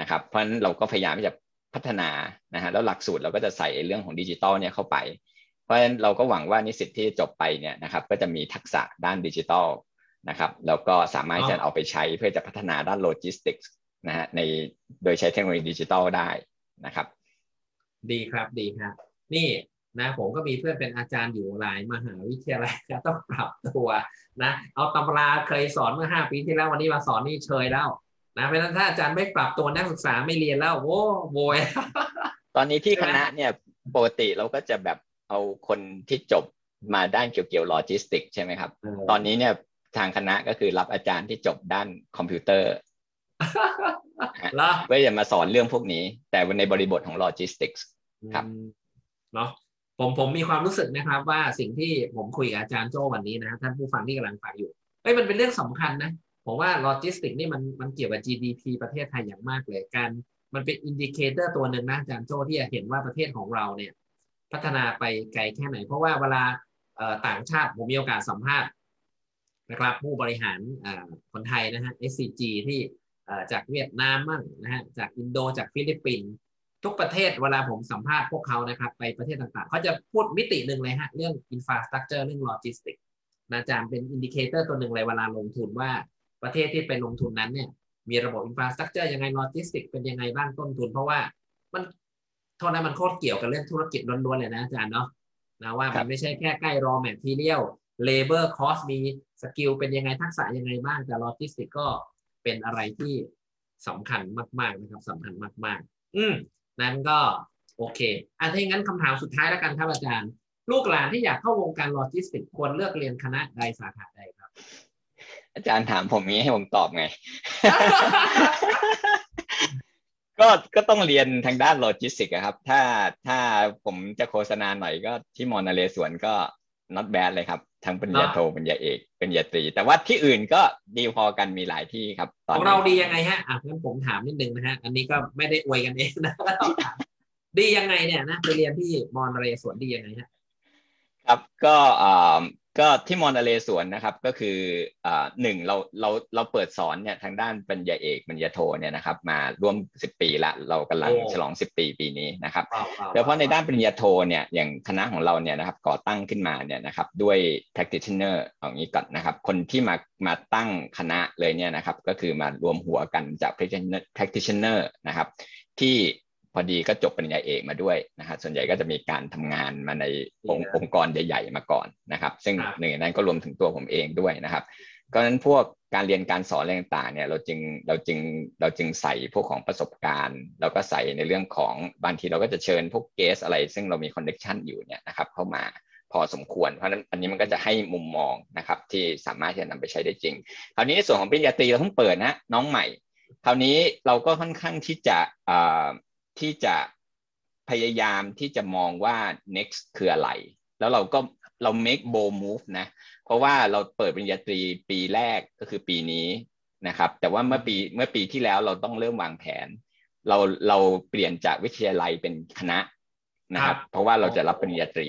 นะครับ เพราะฉะนั้นเราก็พยายามที่จะพัฒนานะฮะแล้วหลักสูตรเราก็จะใส่เรื่องของดิจิตอลเนี่ยเข้าไป เพราะฉะนั้นเราก็หวังว่านิสิตที่จบไปเนี่ยนะครับก็จะมีทักษะด้านดิจิตอลนะครับแล้วก็สามารถจะเอาไปใช้เพื่อจะพัฒนาด้านโลจิสติกส์นะฮะในโดยใช้เทคโนโลยีดิจิตอลได้นะครับ ดีครับดีครับนี่ นะผมก็มีเพื่อนเป็นอาจารย์อยู่หลายมหาวิทยาลัยก็ต้องปรับตัวนะเอาตำราเคยสอนเมื่อห้าปีที่แล้ววันนี้มาสอนนี่เชยแล้วนะเพราะฉะนั้นถ้าอาจารย์ไม่ปรับตัวนักศึกษาไม่เรียนแล้วโว้โวยตอนนี้ที่คณะเนี่ยปกติเราก็จะแบบเอาคนที่จบมาด้านเกี่ยวกับโลจิสติกใช่ไหมครับ ตอนนี้เนี่ยทางคณะก็คือรับอาจารย์ที่จบด้านคอมพิวเตอร์เพื่อจะมาสอนเรื่องพวกนี้ แต่ในบริบทของโลจิสติกส์ครับเนาะ ผมผมมีความรู้สึกนะครับว่าสิ่งที่ผมคุยกับอาจารย์โจวันนี้นะท่านผู้ฟังที่กำลังฟังอยู่เอ้ยมันเป็นเรื่องสำคัญนะผมว่าโลจิสติกนี่มันมันเกี่ยวกับ GDP ประเทศไทยอย่างมากเลยการมันเป็น indicator ตัวหนึ่งนะอาจารย์โจที่จะเห็นว่าประเทศของเราเนี่ย พัฒนาไปไกลแค่ไหน เพราะว่าเวลาต่างชาติผมมีโอกาสสัมภาษณ์นะครับ ผู้บริหารคนไทยนะฮะ SCG ที่จากเวียดนามมั่งนะฮะจากอินโดจากฟิลิปปินส์ ทุกประเทศเวลาผมสัมภาษณ์พวกเขานะครับ ไปประเทศต่างๆ เขาจะพูดมิติหนึ่งเลยฮะ เรื่อง infrastructure เรื่องโลจิสติกอาจารย์เป็น indicator ตัวหนึ่งเลยเวลาลงทุนว่าประเทศที่ไปลงทุนนั้นเนี่ย มีระบบ infrastructure ยังไงโลจิสติกเป็นยังไงบ้างต้นทุน เพราะว่ามันโทษนะมันโคตรเกี่ยวกับเรื่องธุรกิจล้วนๆเลยนะอาจารย์เนาะนะว่ามันไม่ใช่แค่ใกล้ raw material labor cost มี skill เป็นยังไงทักษะยังไงบ้างแต่โลจิสติกก็เป็นอะไรที่สำคัญมากๆนะครับสำคัญมาก ๆ อืม นั้นก็โอเคอันถ้าอย่างนั้นคำถามสุดท้ายแล้วกันครับอาจารย์ ลูกหลานที่อยากเข้าวงการโลจิสติกควรเลือกเรียนคณะใดสาขาใดครับ อาจารย์ถามผมนี้ให้ผมตอบไง ก็ก็ต้องเรียนทางด้านโลจิสติกครับ ถ้าถ้าผมจะโฆษณาหน่อยก็ที่มอนเรศวรก็ not bad เลยครับ ทั้งปริญญาโทปริญญาเอกปริญญาตรี แต่ว่าที่อื่นก็ดีพอกันมีหลายที่ครับของเราดียังไงฮะอะงั้นผมถามนิดนึงนะฮะ อันนี้ก็ไม่ได้อวยกันเองนะก็ต้องถามดียังไงเนี่ยนะไปเรียนที่มอนเรสวนดียังไงฮะครับก็อ่า ก็ที่มอนาเลสวนนะครับก็คืออ่าหนึ่งเราเราเราเปิดสอนเนี่ยทางด้านปัญญาเอกปัญญาโทเนี่ยนะครับมาร่วมสิบปีละเรากำลังฉลองสิบปีปีนี้นะครับโดยเฉพาะในด้านปริญญาโทเนี่ยอย่างคณะของเราเนี่ยนะครับก่อตั้งขึ้นมาเนี่ยนะครับด้วย practitioner เอางี้ก่อนนะครับคนที่มามาตั้งคณะเลยเนี่ยนะครับก็คือมารวมหัวกันจาก practitioner นะครับที่ พอดีก็จบปริญญาเอกมาด้วยนะฮะส่วนใหญ่ก็จะมีการทำงานมาในองค์องค์กรใหญ่ ๆ มาก่อนนะครับ ซึ่งหนึ่งในนั้นก็รวมถึงตัวผมเองด้วยนะครับก็นั้นพวกการเรียนการสอนอะไรต่างๆเนี่ยเราจึงเราจึงเราจึงใส่พวกของประสบการณ์เราก็ใส่ในเรื่องของบางทีเราก็จะเชิญพวกเกสอะไร ซึ่งเรามีคอนเนคชันอยู่เนี่ยนะครับเข้ามาพอสมควร เพราะฉะนั้นอันนี้มันก็จะให้มุมมองนะครับที่สามารถที่จะนำไปใช้ได้จริง คราวนี้ในส่วนของปริญญาตรีเราเพิ่งเปิดนะน้องใหม่ คราวนี้เราก็ค่อนข้างที่จะ ที่จะพยายามที่จะมองว่า next คืออะไร แล้วเราก็เรา make bold move นะ เพราะว่าเราเปิดปริญญาตรีปีแรกก็คือปีนี้นะครับ แต่ว่าเมื่อปีเมื่อปีที่แล้วเราต้องเริ่มวางแผน เราเราเปลี่ยนจากวิทยาลัยเป็นคณะนะครับ เพราะว่าเราจะรับปริญญาตรี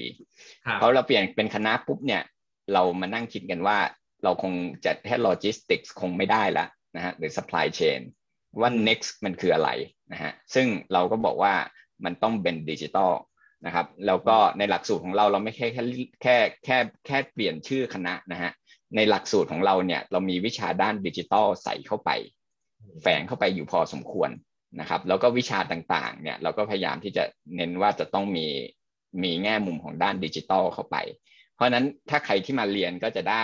เพราะเราเปลี่ยนเป็นคณะปุ๊บเนี่ย เรามานั่งคิดกันว่าเราคงจะแค่โลจิสติกส์คงไม่ได้ละนะฮะหรือ supply chain ว่า next มันคืออะไร นะฮะซึ่งเราก็บอกว่ามันต้องเป็นดิจิตอลนะครับแล้วก็ในหลักสูตรของเราเราไม่แค่แค่แค่แค่แค่เปลี่ยนชื่อคณะนะฮะในหลักสูตรของเราเนี่ยเรามีวิชาด้านดิจิตอลใส่เข้าไป แฝงเข้าไปอยู่พอสมควรนะครับแล้วก็วิชาต่างๆเนี่ยเราก็พยายามที่จะเน้นว่าจะต้องมีมีแง่มุมของด้านดิจิตอลเข้าไป เพราะนั้นถ้าใครที่มาเรียนก็จะได้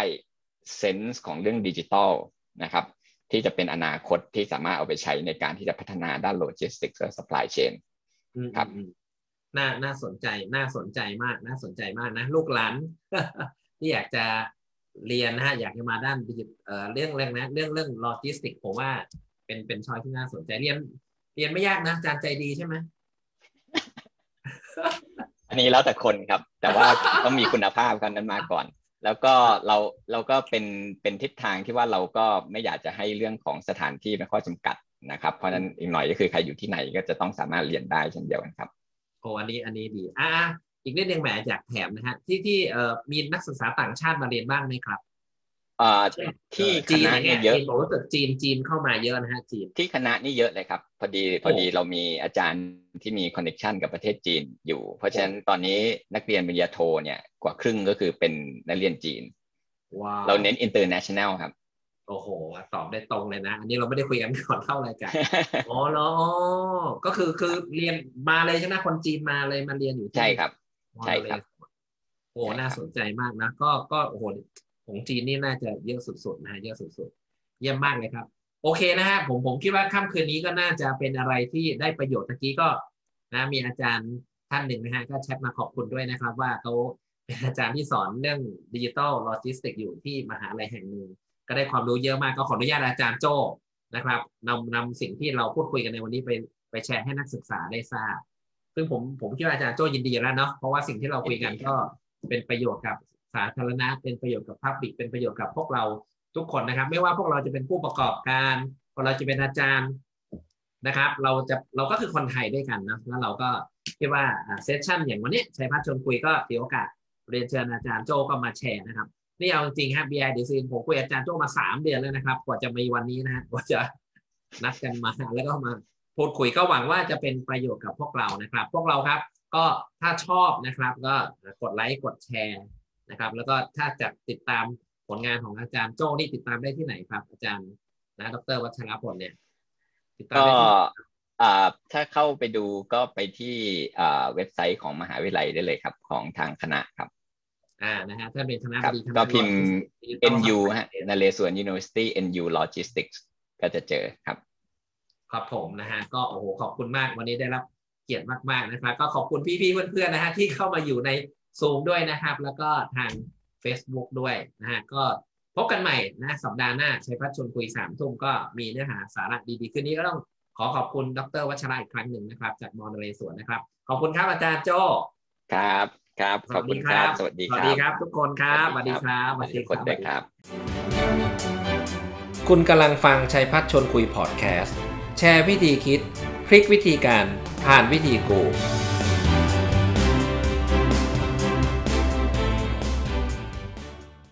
sense ของเรื่องดิจิตอลนะครับ ที่จะเป็นอนาคตที่สามารถเอาไปใช้ในการที่จะพัฒนาด้านโลจิสติกส์และ supply chainครับน่าน่าสนใจน่าสนใจมากน่าสนใจมากนะ ลูกหลานที่อยากจะเรียนนะฮะอยากจะมาด้าน digi เอ่อเรื่องเรื่องนะเรื่องเรื่องโลจิสติกผมว่าเป็นเป็นชอยที่น่าสนใจเรียน เรียนไม่ยากนะอาจารย์ใจดีใช่ไหมอันนี้แล้วแต่คนครับ แต่ว่าต้องมีคุณภาพกันนั้นมาก่อน แล้วก็เราเราก็เป็นเป็นทิศทางที่ว่าเราก็ไม่อยากจะให้เรื่องของสถานที่เป็นข้อจำกัดนะครับ เพราะนั้นอีกหน่อยก็คือใครอยู่ที่ไหนก็จะต้องสามารถเรียนได้เช่นเดียวกันครับโอ้อันนี้อันนี้ดีอ่าอีกเรื่องหนึ่งแหมอยากแถมนะฮะที่ที่เอ่อมีนักศึกษาต่างชาติมาเรียนบ้างไหมครับ อ่าที่คณะนี่เยอะบอกว่าเกิดจีนจีนเข้ามาเยอะนะฮะจีนที่คณะนี่เยอะเลยครับ พอดีพอดีเรามีอาจารย์ที่มี connection กับประเทศจีนอยู่ เพราะฉะนั้นตอนนี้นักเรียนปริญญาโทเนี่ยกว่าครึ่งก็คือเป็นนักเรียนจีนเราเน้น international ครับ โอ้โห ตอบได้ตรงเลยนะ อันนี้เราไม่ได้คุยกันก่อนเข้ารายการอ๋อเหรอก็คือคือเรียนมาเลยใช่ไหมคนจีนมาเลยมาเรียนอยู่ใช่ครับ ใช่ครับโอ้น่าสนใจมากนะ ก็ก็โอ้โห ของจีนนี่น่าจะเยอะสุดๆนะฮะเยอะสุดๆเยี่ยมมากเลยครับ โอเคนะฮะผมผมคิดว่าค่ำคืนนี้ก็น่าจะเป็นอะไรที่ได้ประโยชน์ตะกี้ก็นะมีอาจารย์ท่านหนึ่งนะฮะก็แชทมาขอบคุณด้วยนะครับ ว่าเขาเป็นอาจารย์ที่สอนเรื่อง digital logistics อยู่ที่มหาลัยแห่งหนึ่งก็ได้ความรู้เยอะมากก็ขออนุญาตอาจารย์โจ้นะครับนำนำสิ่งที่เราพูดคุยกันในวันนี้ไปไปแชร์ให้นักศึกษาได้ทราบ ซึ่งผมผมคิดว่าอาจารย์โจ้ยินดีแล้วเนาะเพราะว่าสิ่งที่เราคุยกันก็เป็นประโยชน์กับ สาธารณะเป็นประโยชน์กับ public เป็นประโยชน์กับพวกเราทุกคนนะครับ ไม่ว่าพวกเราจะเป็นผู้ประกอบการพวกเราจะเป็นอาจารย์นะครับ เราจะเราก็คือคนไทยด้วยกันนะแล้วเราก็คิดว่า session อย่างวันนี้ชัยพัชร์ชวนคุยก็ถือโอกาสเรียนเชิญอาจารย์โจ้ก็มาแชร์นะครับนี่เอาจริงครับบีไอดีซีผมคุยอาจารย์โจ้มาสามเดือนแล้วนะครับ กว่าจะมีวันนี้นะฮะกว่าจะนัดกันมาแล้วก็มาพูดคุยก็หวังว่าจะเป็นประโยชน์กับพวกเรานะครับ พวกเราครับ ก็ถ้าชอบนะครับ ก็กดไลค์กดแชร์ นะครับ แล้วก็ถ้าจะติดตามผลงานของอาจารย์โจ้นี่ติดตามได้ที่ไหนครับ อาจารย์นะดรวัชรพลเนี่ยติดตามได้ที่ถ้าเข้าไปดูก็ไปที่เว็บไซต์ของมหาวิทยาลัยได้เลยครับ ของทางคณะครับอ่านะฮะถ้าเป็นคณะบดีก็พิมพ์ NU ฮะนเรศวร University NU Logistics ก็จะเจอครับครับผมนะฮะก็โอ้โหขอบคุณมากวันนี้ได้รับเกียรติมากๆนะครับ ก็ขอบคุณพี่ๆเพื่อนๆนะฮะที่เข้ามาอยู่ใน ซูมด้วยนะครับ แล้วก็ทาง Facebook ด้วยนะฮะก็พบกันใหม่นะสัปดาห์หน้าชัยพัฒชนคุยสามทุ่มก็มีเนื้อหาสาระดีๆคืนนี้ก็ต้องขอขอบคุณดรวัชระอีกครั้งหนึ่งนะครับ จากมอนเรสวนนะครับ ขอบคุณครับอาจารย์โจครับครับขอบคุณครับสวัสดีครับสวัสดีครับ ทุกคนครับสวัสดีครับสวัสดีคนด้วยครับ คุณกำลังฟังชัยพัฒชนคุยพอดแคสต์แชร์วิธีคิด พลิกวิธีการผ่านวิธีกู